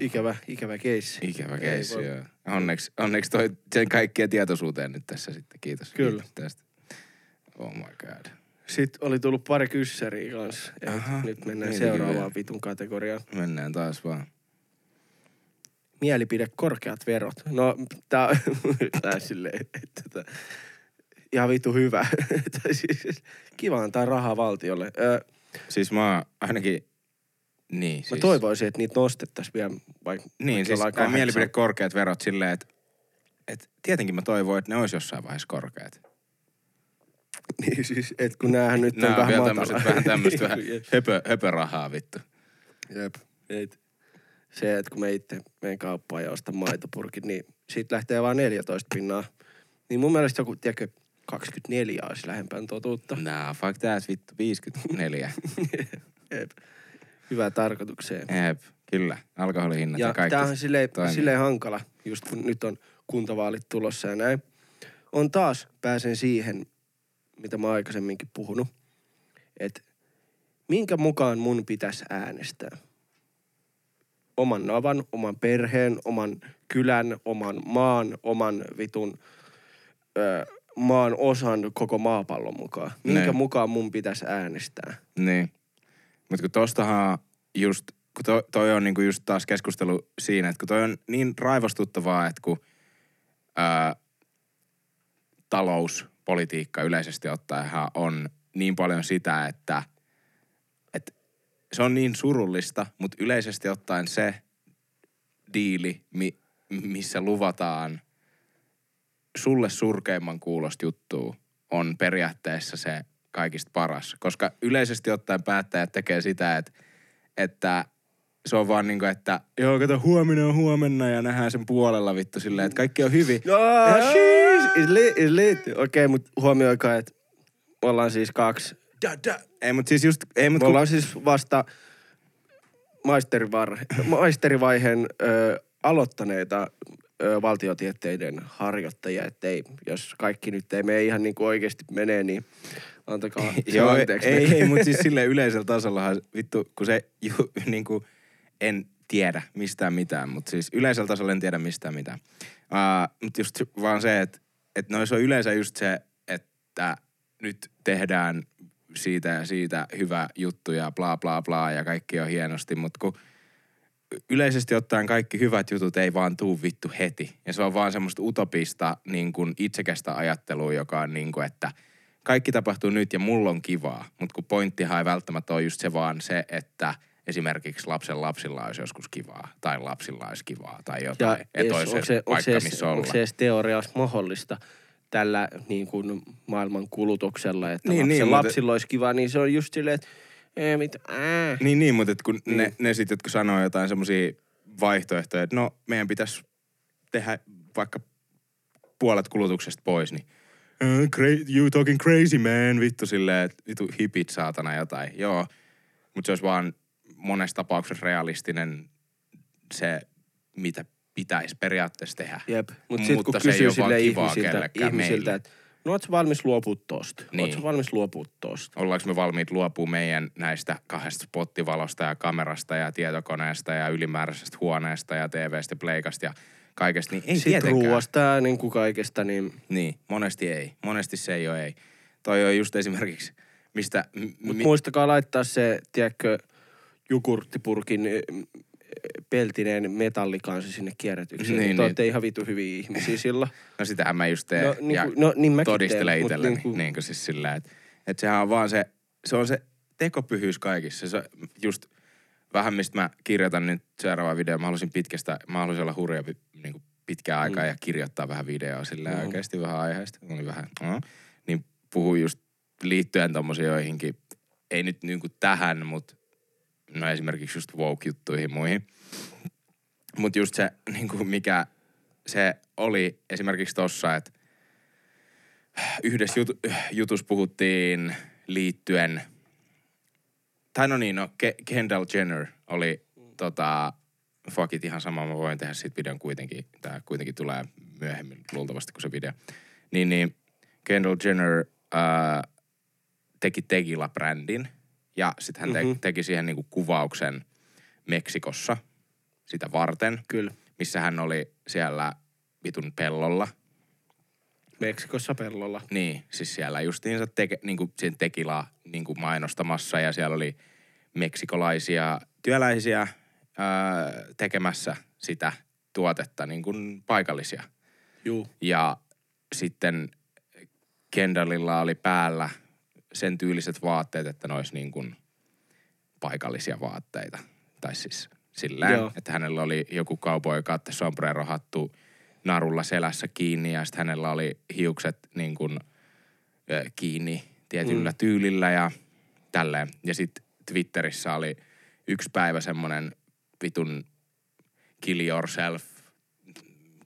Ikävä, ikävä keissi. Ikävä Ei keissi, voi- joo. Onneksi, onneksi toi sen kaikkien tietoisuuteen nyt tässä sitten. Kiitos. Kyllä. Kiitos tästä. Oh my god. Sitten oli tullut pari kyssäriä kanssa. Et Aha, nyt mennään niitäkin seuraavaan vielä. vitun kategoriaan. Mennään taas vaan. Mielipide, korkeat verot. No, tää on (laughs) tää silleen, että (laughs) tää, ihan vittu hyvä. Siis, kiva antaa rahaa valtiolle. Ö, Siis mä ainakin... Niin, Mä siis... toivoisin, että niitä nostettaisiin vielä vaikka Niin, siis mielipide korkeat verot silleen, että et tietenkin mä toivon, että ne olisi jossain vaiheessa korkeat. (laughs) Niin siis, että kun näähän nyt on Nää on vähän matala. vähän tämmöistä vähän (laughs) höpö, höpörahaa vittu. Jep. Et se, että kun me itse menen kauppaan ja ostan maitopurkit, niin siitä lähtee vain 14 pinnaa. Niin mun mielestä joku, tiedätkö, 24 olisi lähempään totuutta. Nah, fuck that, vittu, 54. (laughs) Jep. Hyvää tarkoitukseen. Jep, kyllä. Alkoholihinnat ja, Ja kaikki. tämähän on silleen, toimii. silleen hankala, just kun nyt on kuntavaalit tulossa ja näin. On taas, pääsen siihen, mitä mä aikaisemminkin puhunut, että minkä mukaan mun pitäisi äänestää. oman navan, oman perheen, oman kylän, oman maan, oman vitun ö, maan osan koko maapallon mukaan. Minkä Ne. mukaan mun pitäisi äänestää? Niin. Mutta kun tostahan just, kun to, toi on niinku just taas keskustelu siinä, että kun toi on niin raivostuttavaa, että kun ää, talouspolitiikka yleisesti ottaen on niin paljon sitä, että, että se on niin surullista, mutta yleisesti ottaen se diili, mi, missä luvataan sulle surkeimman kuulosta juttua, on periaatteessa se kaikista paras. Koska yleisesti ottaen päättäjät tekee sitä, että, että se on vaan niinku, että joo, kato huomenna on huomenna ja nähdään sen puolella vittu silleen, että kaikki on hyvin. Oh, sheesh, is lit, is lit. Okei, okay, mutta huomioikaa, että me ollaan siis kaksi. Da, da. Ei, mutta siis just, ei, Me mutta ollaan siis vasta maisterivar- maisterivaiheen ö, aloittaneita ö, valtiotieteiden harjoittajia, että ei, jos kaikki nyt ei mene ihan niin kuin oikeasti menee, niin antakaa (laughs) Joo, anteeksi. ei, ei, mutta siis sille yleisellä tasollahan vittu, kun se ju, niin kuin, en tiedä mistään mitään, mutta siis yleisellä tasolla en tiedä mistään mitään. Uh, mutta just vaan se, että et noissa on yleensä just se, että nyt tehdään siitä ja siitä hyvä juttu ja bla bla bla ja kaikki on hienosti, mutta kun yleisesti ottaen kaikki hyvät jutut ei vaan tuu vittu heti. Ja se on vaan semmoista utopista niin kuin itsekästä ajattelua, joka on niin kuin, että kaikki tapahtuu nyt ja mulla on kivaa. Mutta kun pointtihan ei välttämättä ole just se vaan se, että esimerkiksi lapsen lapsilla olisi joskus kivaa tai lapsilla olisi kivaa tai jotain. Ja että olisi onko se, onko, paikka, se edes, missä olla. onko se edes teoriassa mahdollista tällä niin kuin maailman kulutuksella, että Niin, niin, lapsen, niin, niin, mutta- lapsilla olisi kiva, niin se on just silleen, että ei mit, ää. Niin, niin, mutta et kun Mm. ne, ne sitten, jotka sanoo jotain semmoisia vaihtoehtoja, että no meidän pitäisi tehdä vaikka puolet kulutuksesta pois, niin uh, cra- you talking crazy man, vittu silleen, että vittu hipit saatana jotain. Joo, mutta se olisi vaan monessa tapauksessa realistinen se, mitä pitäisi periaatteessa tehdä. Jep. Mut sit, Mutta kun se kysyy sille ihmisiltä, ihmisiltä että no ootko valmis luopua tosta? Niin. Ootko valmis luopua tosta? Ollaanko me valmiit luopua meidän näistä kahdesta spottivalosta ja kamerasta ja tietokoneesta ja ylimääräisestä huoneesta ja TVstä, pleikasta ja kaikesta, niin ei Sitten tietenkään. ruoasta ja niin kuin kaikesta, niin Niin, monesti ei. Monesti se ei ole ei. Toi on just esimerkiksi, mistä... m- Mut mi- muistakaa laittaa se, tiedätkö, jukurttipurkin eh, peltineen metallikansi sinne kierrätykseen. Niin, Niin, Te niin. olette ihan vitu hyviä ihmisiä sillä. No sitähän mä just teen. No, niin ja no niin todistelen itselleni. niin kuin- Niin kuin siis sillä, että, että sehän on vaan se, se on se tekopyhyys kaikissa. Se just vähän mistä mä kirjoitan nyt seuraava video. Mä halusin pitkästä, mä halusin olla hurja niin kuin pitkään aikaa Mm. ja kirjoittaa vähän videoa sillä Mm. oikeasti vähän aiheesta. Oli vähän, no, niin puhuu just liittyen tommosiin joihinkin, ei nyt niin kuin tähän, mutta no esimerkiksi just woke-juttuihin muihin. Mutta just se, (laughs) niin kuin mikä se oli esimerkiksi tossa, että yhdessä jut, jutussa puhuttiin liittyen, tai no niin, no Ke- Kendall Jenner oli tota, fuck it, ihan sama, mä voin tehdä siitä videon kuitenkin, tää kuitenkin tulee myöhemmin luultavasti kuin se video. Niin, niin Kendall Jenner ää, teki Tegila-brändin ja sitten hän te- Mhm. teki siihen niinku kuvauksen Meksikossa sitä varten, Kyllä. missä hän oli siellä vitun pellolla. Meksikossa pellolla. Niin, siis siellä justiinsa teke, niinku sen tekilaa niinku mainostamassa ja siellä oli meksikolaisia työläisiä ää, tekemässä sitä tuotetta niin kuin paikallisia. Juu. Ja sitten Kendallilla oli päällä sen tyyliset vaatteet, että ne olisi niin kuin paikallisia vaatteita. Tai siis sillä että hänellä oli joku cowboy katte sombrero hattu narulla selässä kiinni ja sitten hänellä oli hiukset niin kuin ö, kiinni tietyllä Mm. mm. tyylillä ja tälleen. Ja sitten Twitterissä oli yksi päivä semmoinen vitun kill yourself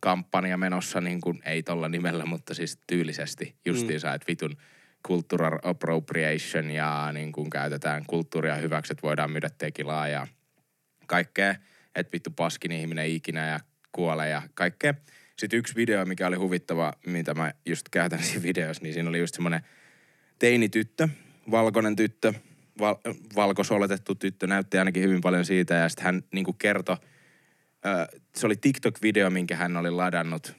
kampanja menossa, niin kuin, ei tolla nimellä, mutta siis tyylisesti justiinsa, mm. että vitun cultural appropriation ja niin kuin käytetään kulttuuria hyväksi, että voidaan myydä tekilaa ja kaikkea, että vittu paskin ihminen ikinä ja kuolee ja kaikkea. Sitten yksi video, mikä oli huvittava, mitä mä just käytän (laughs) siinä videossa, niin siinä oli just semmoinen teinityttö, valkoinen tyttö, val- valkosoletettu tyttö, näytti ainakin hyvin paljon siitä ja sitten hän niinku kertoi ö, se oli TikTok-video, minkä hän oli ladannut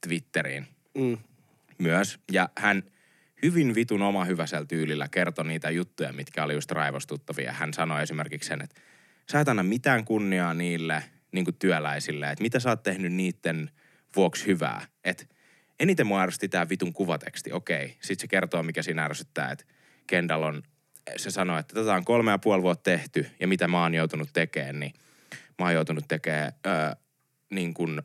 Twitteriin Mm. myös. Ja hän hyvin vitun oma hyväsellä tyylillä kertoi niitä juttuja, mitkä oli just raivostuttavia. Hän sanoi esimerkiksi sen, että sä et anna mitään kunniaa niille niin kuin työläisille, että mitä sä oot tehnyt niiden vuoksi hyvää. Että eniten mua ärsytti tää vitun kuvateksti, okei. Sitten se kertoo, mikä siinä ärsyttää, että Kendall on, se sanoi, että tätä on kolme ja puoli vuotta tehty ja mitä mä oon joutunut tekemään, niin mä oon joutunut tekemään öö, niin kuin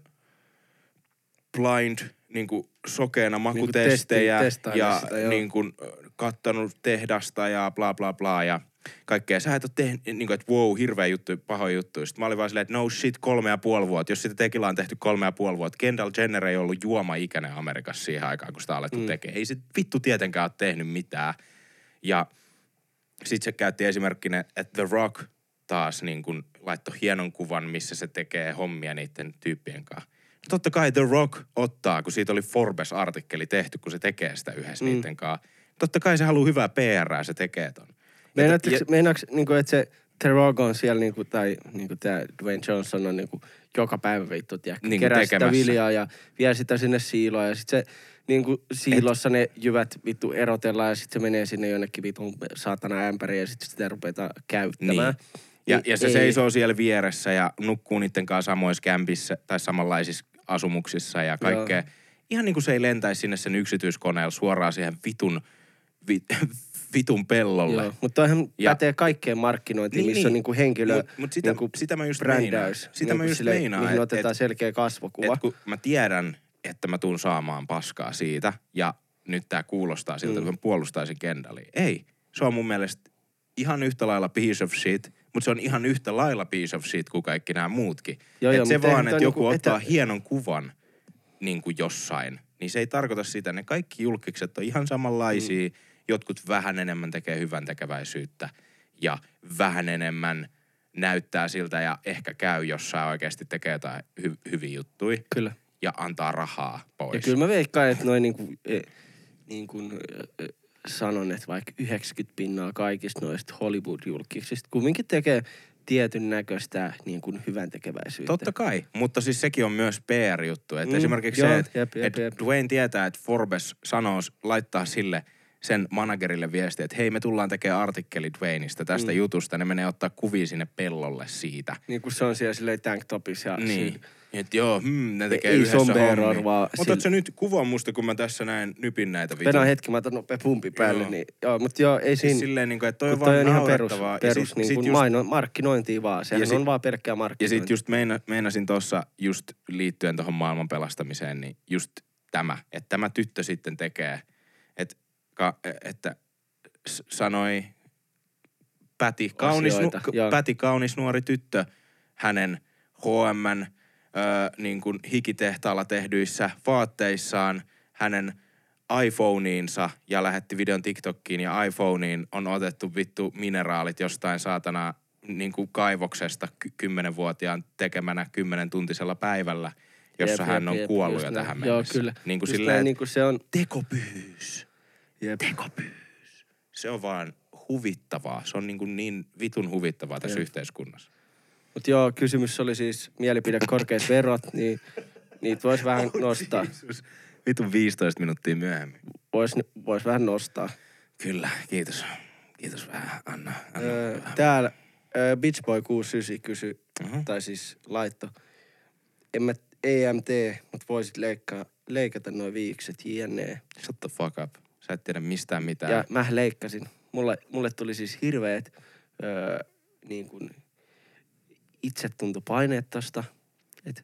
blind, niin kuin sokeena makutestejä testi- testailla ja sitä, niin kuin kattanut tehdasta ja bla bla bla ja kaikkea. Sä et ole tehnyt, niin kuin, että wow, hirveä juttu, pahoja juttu. Sitten mä olin vaan silleen, että no shit, kolme ja puoli vuotta. Jos sitä tekillä on tehty kolme ja puoli vuotta. Kendall Jenner ei ollut juoma-ikäinen Amerikassa siihen aikaan, kun sitä alettu mm. tekemään. Ei se vittu tietenkään ole tehnyt mitään. Ja sitten se käytti esimerkkinä, että The Rock taas niin kuin laittoi hienon kuvan, missä se tekee hommia niiden tyyppien kanssa. Totta kai The Rock ottaa, kun siitä oli Forbes-artikkeli tehty, kun se tekee sitä yhdessä mm. niiden kanssa. Totta kai se haluaa hyvää PR, se tekee ton. Meinaatko, Ja- niinku, että se The Rock on siellä, niinku, tai niinku tämä Dwayne Johnson on niinku, joka päivä vittu, tiedätkö, Niinku kerää sitä tekemässä. viljaa ja vie sitä sinne siiloon ja sitten se niinku, siilossa ne jyvät vittu erotellaan ja sitten se menee sinne jonnekin vitun saatana ämpäriin ja sitten sitä rupeaa käyttämään. Niin. Ja, Niin ja se ei- seisoo siellä vieressä ja nukkuu niiden kanssa samoissa kämpissä tai samanlaisissa asumuksissa ja kaikkea. Ihan niin kuin se ei lentäisi sinne sen yksityiskoneella suoraan siihen vitun, vi, (laughs) vitun pellolle. Joo, mutta toihan Ja- pätee kaikkeen markkinointiin, Niin, missä niin. on niinku henkilö, Mut- mut sitä- niinku sitä mä just brändäys. meinaan. Sitä mä niinku just meinaan, Mihin et- otetaan et- selkeä kasvokuva. Et kun mä tiedän, että mä tuun saamaan paskaa siitä ja nyt tää kuulostaa siltä, Mm. että mä puolustaisin Kendallia. Ei. Se on mun mielestä ihan yhtä lailla piece of shit, mutta se on ihan yhtä lailla piece of shit kuin kaikki nämä muutkin. Joo, Et joo, se vaan, että joku niinku- ottaa että- hienon kuvan niin kuin jossain, niin se ei tarkoita sitä. Ne kaikki julkikset on ihan samanlaisia. Mm. Jotkut vähän enemmän tekee hyvän tekeväisyyttä ja vähän enemmän näyttää siltä ja ehkä käy jossain oikeasti tekee jotain hy- hyviä juttuja Kyllä. ja antaa rahaa pois. Ja kyllä mä veikkaan, että noin niinku, e, niin kuin sanon, että vaikka 90 pinnaa kaikista noista Hollywood-julkiksista kumminkin tekee tietyn näköistä niin kuin hyvän tekeväisyyttä. Totta kai, mutta siis sekin on myös PR-juttu. Että Mm, esimerkiksi joo, se, että et. Dwayne tietää, että Forbes sanoo, laittaa sille sen managerille viestiä, että hei me tullaan tekemään artikkeli Dwayneista tästä mm. jutusta. Ne menee ottaa kuvia sinne pellolle siitä. Niin kuin se on siellä silleen tanktopissa ja Niin. siinä- Että joo, hmm, ne tekee Ei yhdessä hommia. vaan Otatko sä nyt kuvan musta, kun mä tässä näin nypin näitä vitun? Penaa hetki, mä otan nopea pumpi päälle. Joo. Niin, joo, mutta joo, ei siinä... Siis silleen, niin kuin, että toi on kun toi on ihan perus. Ja perus sit- niin sit kuin just- maino, markkinointia vaan. Sehän Ja sit- on vaan pelkkää Ja markkinointia. sitten just meina, meinasin tuossa just liittyen tuohon maailman pelastamiseen, niin just tämä, että tämä tyttö sitten tekee, että, ka, että sanoi Päti, kaunis, nu, joo. Päti, kaunis nuori tyttö, hänen H&M ö, niin kuin hikitehtaalla tehdyissä vaatteissaan, hänen iPhoneinsa ja lähetti videon TikTokkiin ja iPhoneiin on otettu vittu mineraalit jostain saatana niin kuin kaivoksesta ky- kymmenenvuotiaan tekemänä kymmenen tuntisella päivällä, jossa Jep, hän on jep, kuollut jo näin. tähän Joo, mennessä. kyllä. Niin kuin silleen, niin kuin se on... tekopyhyys, Jep. tekopyhyys. Se on vaan huvittavaa. Se on niin, kuin niin vitun huvittavaa tässä Jep. yhteiskunnassa. Mutta joo, kysymys oli siis mielipide korkeat verot, niin niitä voisi vähän nostaa. Vitun 15 minuuttia myöhemmin. Voisi vois vähän nostaa. Kyllä, kiitos. Kiitos vähän, Anna. Anna. Öö, täällä öö, Beach Boy 69 kysyi, Mhm. tai siis laitto. En mä EMT, mutta voisit leikkaa, leikata noin viikset, jne. Shut the fuck up. Sä et tiedä mistään mitään. Ja mä leikkasin. Mulle, mulle tuli siis hirveet öö, niin kuin itsetuntopaineet tosta. Että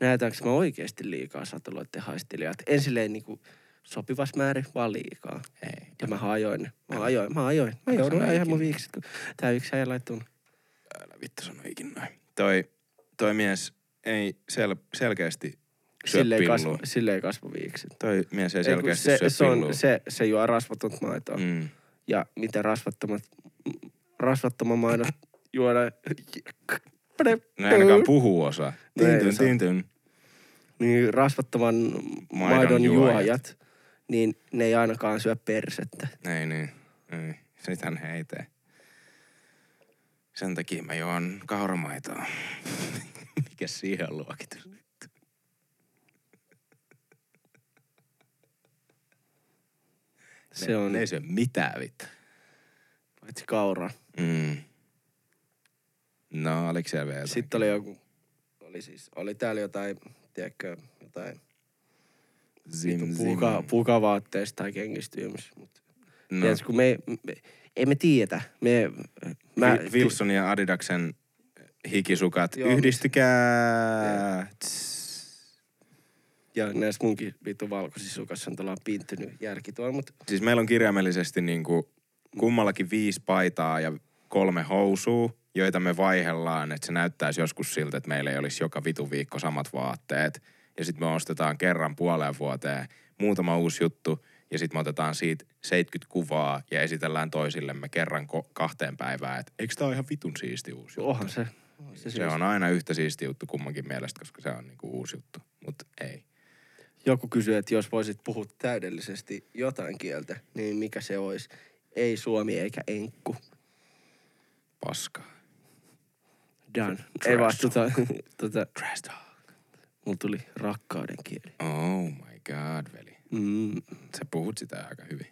näytäänkö mä oikeasti liikaa sateloitten haistelijat. En silleen niin kuin sopivas määrin, vaan liikaa. Ei. Ja mä ajoin ne. Mä ajoin, mä ajoin. Mä joudun ajaa mun viikset, kun tää yksi äijä laittoi Älä vittu sano ikinä noin. Toi, toi mies ei sel, selkeästi syö Silleen, pillua. kasva, silleen kasvo viikset. Toi mies ei Ei, selkeästi se, syö se, on, se, se juo rasvatonta maitoa. Mm. Ja mitä rasvattomat, rasvattoman maidon juoda. Ei ainakaan puhu osaa. No ei Tintyn, osaa. tintyn. Niin rasvattoman maidon, maidon juojat. juojat, niin ne ei ainakaan syö persettä. Ei niin. Ei. Sitähän he ei tee. Sen takia mä juon kauramaitoa. (laughs) Mikä siihen on luokitus? Se on, Ne ei syö mitään vittu. paitsi kauraa. Mm. No, oliko siellä vielä? Sitten oli joku, oli siis, oli täällä jotain, tiedätkö, jotain zim, puka, pukavaatteista tai kengistymys. Mutta No, tiedätkö, kun me, me, ei me tiedetä. Me, mä, Wilson ja Adidaksen hikisukat, Joo, yhdistykää. Tss. Ja näissä munkin vittu valkoisissa sukassa on tällainen pinttynyt järki tuolla, mutta Siis meillä on kirjaimellisesti niinku kummallakin viisi paitaa ja kolme housua, joita me vaihellaan, että se näyttäisi joskus siltä, että meillä ei olisi joka vitu viikko samat vaatteet. Ja sitten me ostetaan kerran puoleen vuoteen muutama uusi juttu, ja sitten me otetaan siitä 70 kuvaa ja esitellään toisillemme kerran ko- kahteen päivään, että eikö tää ole ihan vitun siisti uusi juttu? onhan se. se, Se on aina yhtä siisti juttu kummankin mielestä, koska se on niinku uusi juttu, mutta ei. Joku kysyy, että jos voisit puhua täydellisesti jotain kieltä, niin mikä se olisi? Ei suomi eikä enkku. Paska. Done. Trash Ei vaan tota, (laughs) tota, Trash talk. mulla tuli rakkauden kieli. Oh my god, veli. Mm, Sä puhut sitä aika hyvin.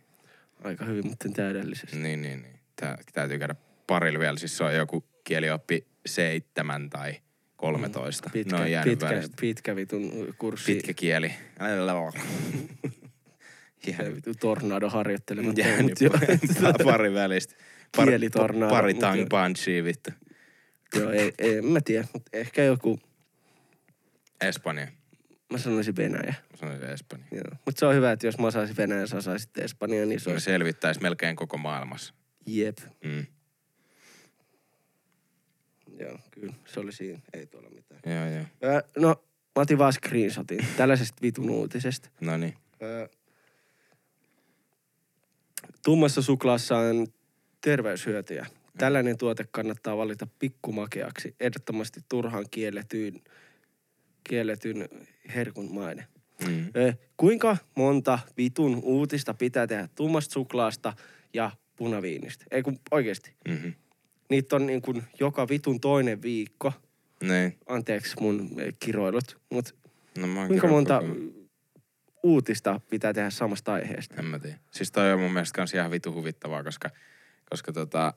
aika hyvin, mutta täydellisesti. Niin, niin, niin. Tää täytyy käydä parilla vielä. Siis se on joku kielioppi seitsemän tai 13. Pitkä, ne on jäänyt pitkä, välistä. pitkä vitun kurssi. Pitkä kieli. Vittu tornado harjoittelematta. Jäänyt (laughs) pari välistä. Pari, Kielitornado, pari tongue punchia vittu. Joo, ei, ei, mä tiedä, mutta ehkä joku, Espanja. mä sanoisin Venäjä. Mä sanoisin Espanja. Joo. Mutta se on hyvä, että jos mä osaisin Venäjä sä osaisit Espanjaa, niin se Se olisi selvittäisi melkein koko maailmassa. jep. Mm. Joo, kyllä, se oli siinä, ei tuolla mitään. Joo, joo. Öö, no, mä otin vaan screenshotin tällaisesta vitun uutisesta. No niin. Öö, tummassa suklaassa on terveyshyötyjä. Tällainen tuote kannattaa valita pikkumakeaksi, ehdottomasti turhaan kielletyn, kielletyn herkun maine. Mm. Öö, kuinka monta vitun uutista pitää tehdä tummasta suklaasta ja punaviinistä? Ei kun oikeesti. Mm-hmm. Niitä on niin kuin joka vitun toinen viikko. Niin. Anteeksi mun kiroilut, mutta No kuinka monta koko- uutista pitää tehdä samasta aiheesta? En mä tiedä. Siis toi on mun mielestä kans ihan vitu huvittavaa, koska, koska tota,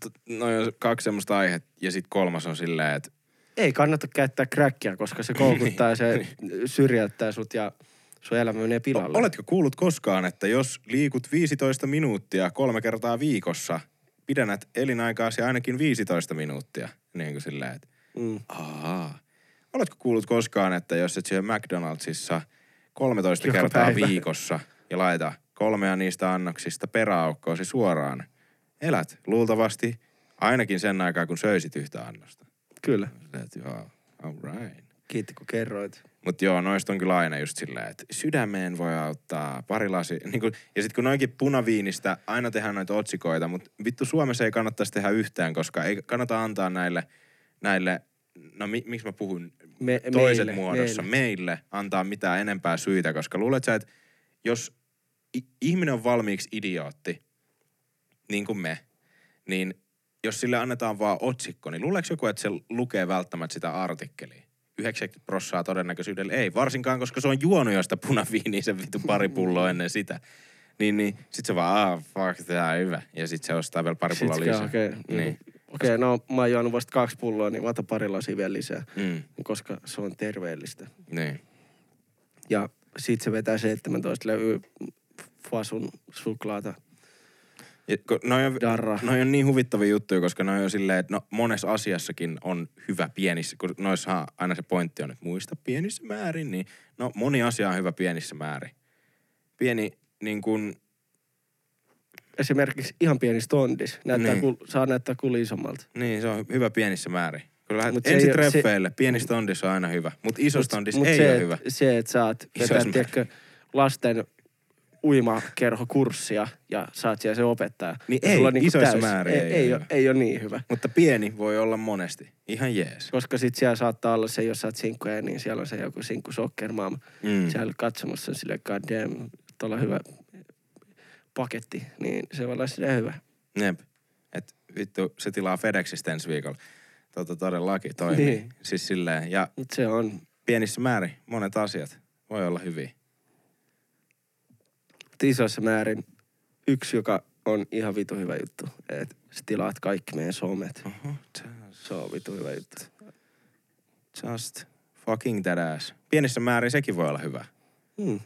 t- noi on kaksi semmoista aihetta ja sit kolmas on silleen, että Ei kannata käyttää kräkkiä, koska se koukuttaa ja se syrjäyttää sut ja sun elämä menee pilalle. oletko kuullut koskaan, että jos liikut 15 minuuttia kolme kertaa viikossa, pidennät elinaikaasi ainakin 15 minuuttia. Niin kuin silleen, että Mm. Aa. Oletko kuullut koskaan, että jos et syö McDonaldsissa 13 Joka kertaa päivä. viikossa ja laita kolmea niistä annoksista peräaukkoosi suoraan, elät luultavasti ainakin sen aikaa, kun söisit yhtä annosta. Kyllä. Silleen, että joo, all right. Kiitti kun kerroit. Mutta joo, noista on kyllä aina just silleen, että sydämeen voi auttaa pari lasi. Niin kun, ja sitten kun noinkin punaviinistä aina tehdään noita otsikoita, mutta vittu Suomessa ei kannattaisi tehdä yhtään, koska ei kannata antaa näille, näille no mi, miksi mä puhun Me, toiset meille, muodossa, Meille. meille. antaa mitään enempää syitä, koska luulet sä, että jos ihminen on valmiiksi idiootti, niin kuin me, niin jos sille annetaan vaan otsikko, niin luuleeko joku, että se lukee välttämättä sitä artikkelia? 90 prossaa todennäköisyydellä ei, varsinkaan koska se on juonut josta punaviiniä sen vitu pari pulloa ennen sitä. Niin, niin sit se vaan, ah, fuck, tää on hyvä. Ja sit se ostaa vielä pari pulloa lisää. Okei, okay, Niin. niin. okei no mä oon juonut vasta kaksi pulloa, niin mä otan pari lasia vielä lisää, Mm, koska se on terveellistä. niin. Ja sit se vetää 17 levyä fasun suklaata. Ja, kun noi on, Darra. noi on niin huvittavia juttuja, koska noi on silleen, että no monessa asiassakin on hyvä pienissä, kun noissa aina se pointti on, että muista pienissä määrin, niin no moni asia on hyvä pienissä määrin. Pieni niin kuin, Esimerkiksi ihan pieni stondis. Näyttää, Niin. kul, saa näyttää kuli isommalta. niin se on hyvä pienissä määrin. Kun lähdet Mut ei oo- se- treffeille, pieni stondis on aina hyvä, mutta iso stondis mut ei se, ole et- hyvä. Se, että vetää, esimerkki. tiedätkö, lasten uimakerhokurssia ja saat siellä se opettaja. Niin ei, sulla on niinku isoissa täys- määrin ei, ei ei, ole ei ole niin hyvä. Mutta pieni voi olla monesti. Ihan jees. Koska sit siellä saattaa olla se, jos sä oot sinkkuja, niin siellä on se joku sinkku soccermaama. Mm. Siellä katsomassa sille god damn, tuolla hyvä paketti, niin se voi olla silleen hyvä. Jep. Et vittu, se tilaa FedExistä ensi viikolla. tota, todellakin toimii. Niin. Siis silleen, ja Mut se on, pienissä määrin monet asiat voi olla hyviä. Mut isoissa määrin yksi, joka on ihan vitu hyvä juttu. Että sä tilaat kaikki meidän somet. Oho, Se on vitu hyvä juttu. just fucking that ass. Pienissä määrin sekin voi olla hyvä. Hmm.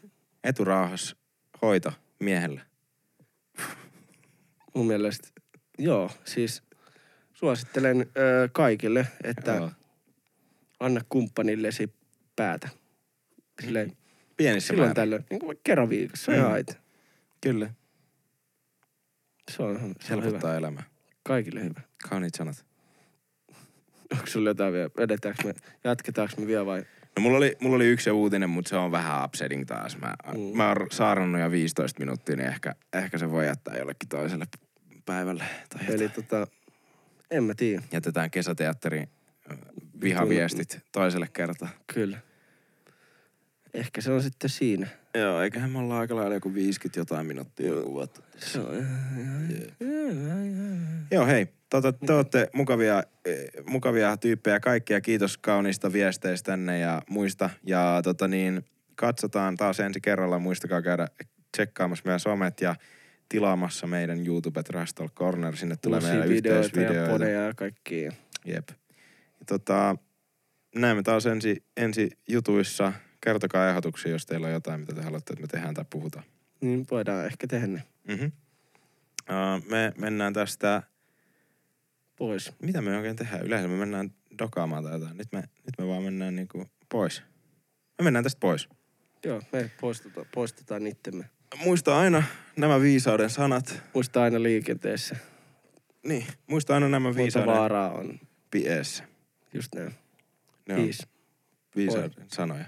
Eturauhas hoito miehelle. Mun mielestä, joo, siis suosittelen ö, kaikille, että Joo. anna kumppanillesi päätä. Silleen, Pienissä silloin määrin. tällöin, niin kuin kerran viikossa, mm. Mm. ihan aita. Kyllä. Se on, se on hyvä. Helpottaa elämää. Kaikille hyvä. Kauniit sanat. Onko sulla jotain vielä? Edetäänkö me, jatketaanko me vielä vai? No mulla oli, mulla oli yksi uutinen, mutta se on vähän upsetting taas. Mä, Mm. mm. mä oon saarannut jo 15 minuuttia, niin ehkä, ehkä se voi jättää jollekin toiselle päivälle. Tai Eli Eli... tota, en mä tiedä, Jätetään kesäteatterin ö, vihaviestit toiselle kertaa. kyllä. Ehkä se on sitten siinä. Joo, eiköhän me olla aika lailla joku 50 jotain minuuttia kuvattu. Se on. Joo, hei. Tota, te olette mukavia, eh, mukavia tyyppejä kaikkia. Kiitos kauniista viesteistä tänne ja muista. Ja tota niin, katsotaan taas ensi kerralla. Muistakaa käydä tsekkaamassa meidän somet ja tilaamassa meidän YouTubet Rastal Corner. Sinne tulee Uusia meidän videoita ja yhteisvideoita. podeja ja kaikkia. Jep. Ja tota, näemme taas ensi, ensi jutuissa. Kertokaa ehdotuksia, jos teillä on jotain, mitä te haluatte, että me tehdään tai puhutaan. Niin voidaan ehkä tehdä ne Mm-hmm. Uh, me mennään tästä pois. mitä me oikein tehdään? Yleensä me mennään dokaamaan tai jotain. Nyt me, nyt me vaan mennään niinku pois. Me mennään tästä pois. Joo, me poistetaan, poistetaan itsemme. Muista aina nämä viisauden sanat. Muista aina liikenteessä. Niin, muista aina nämä Monta viisauden vaaraa on. pieessä. Just näin. Ne on Viisi. viisauden sanoja.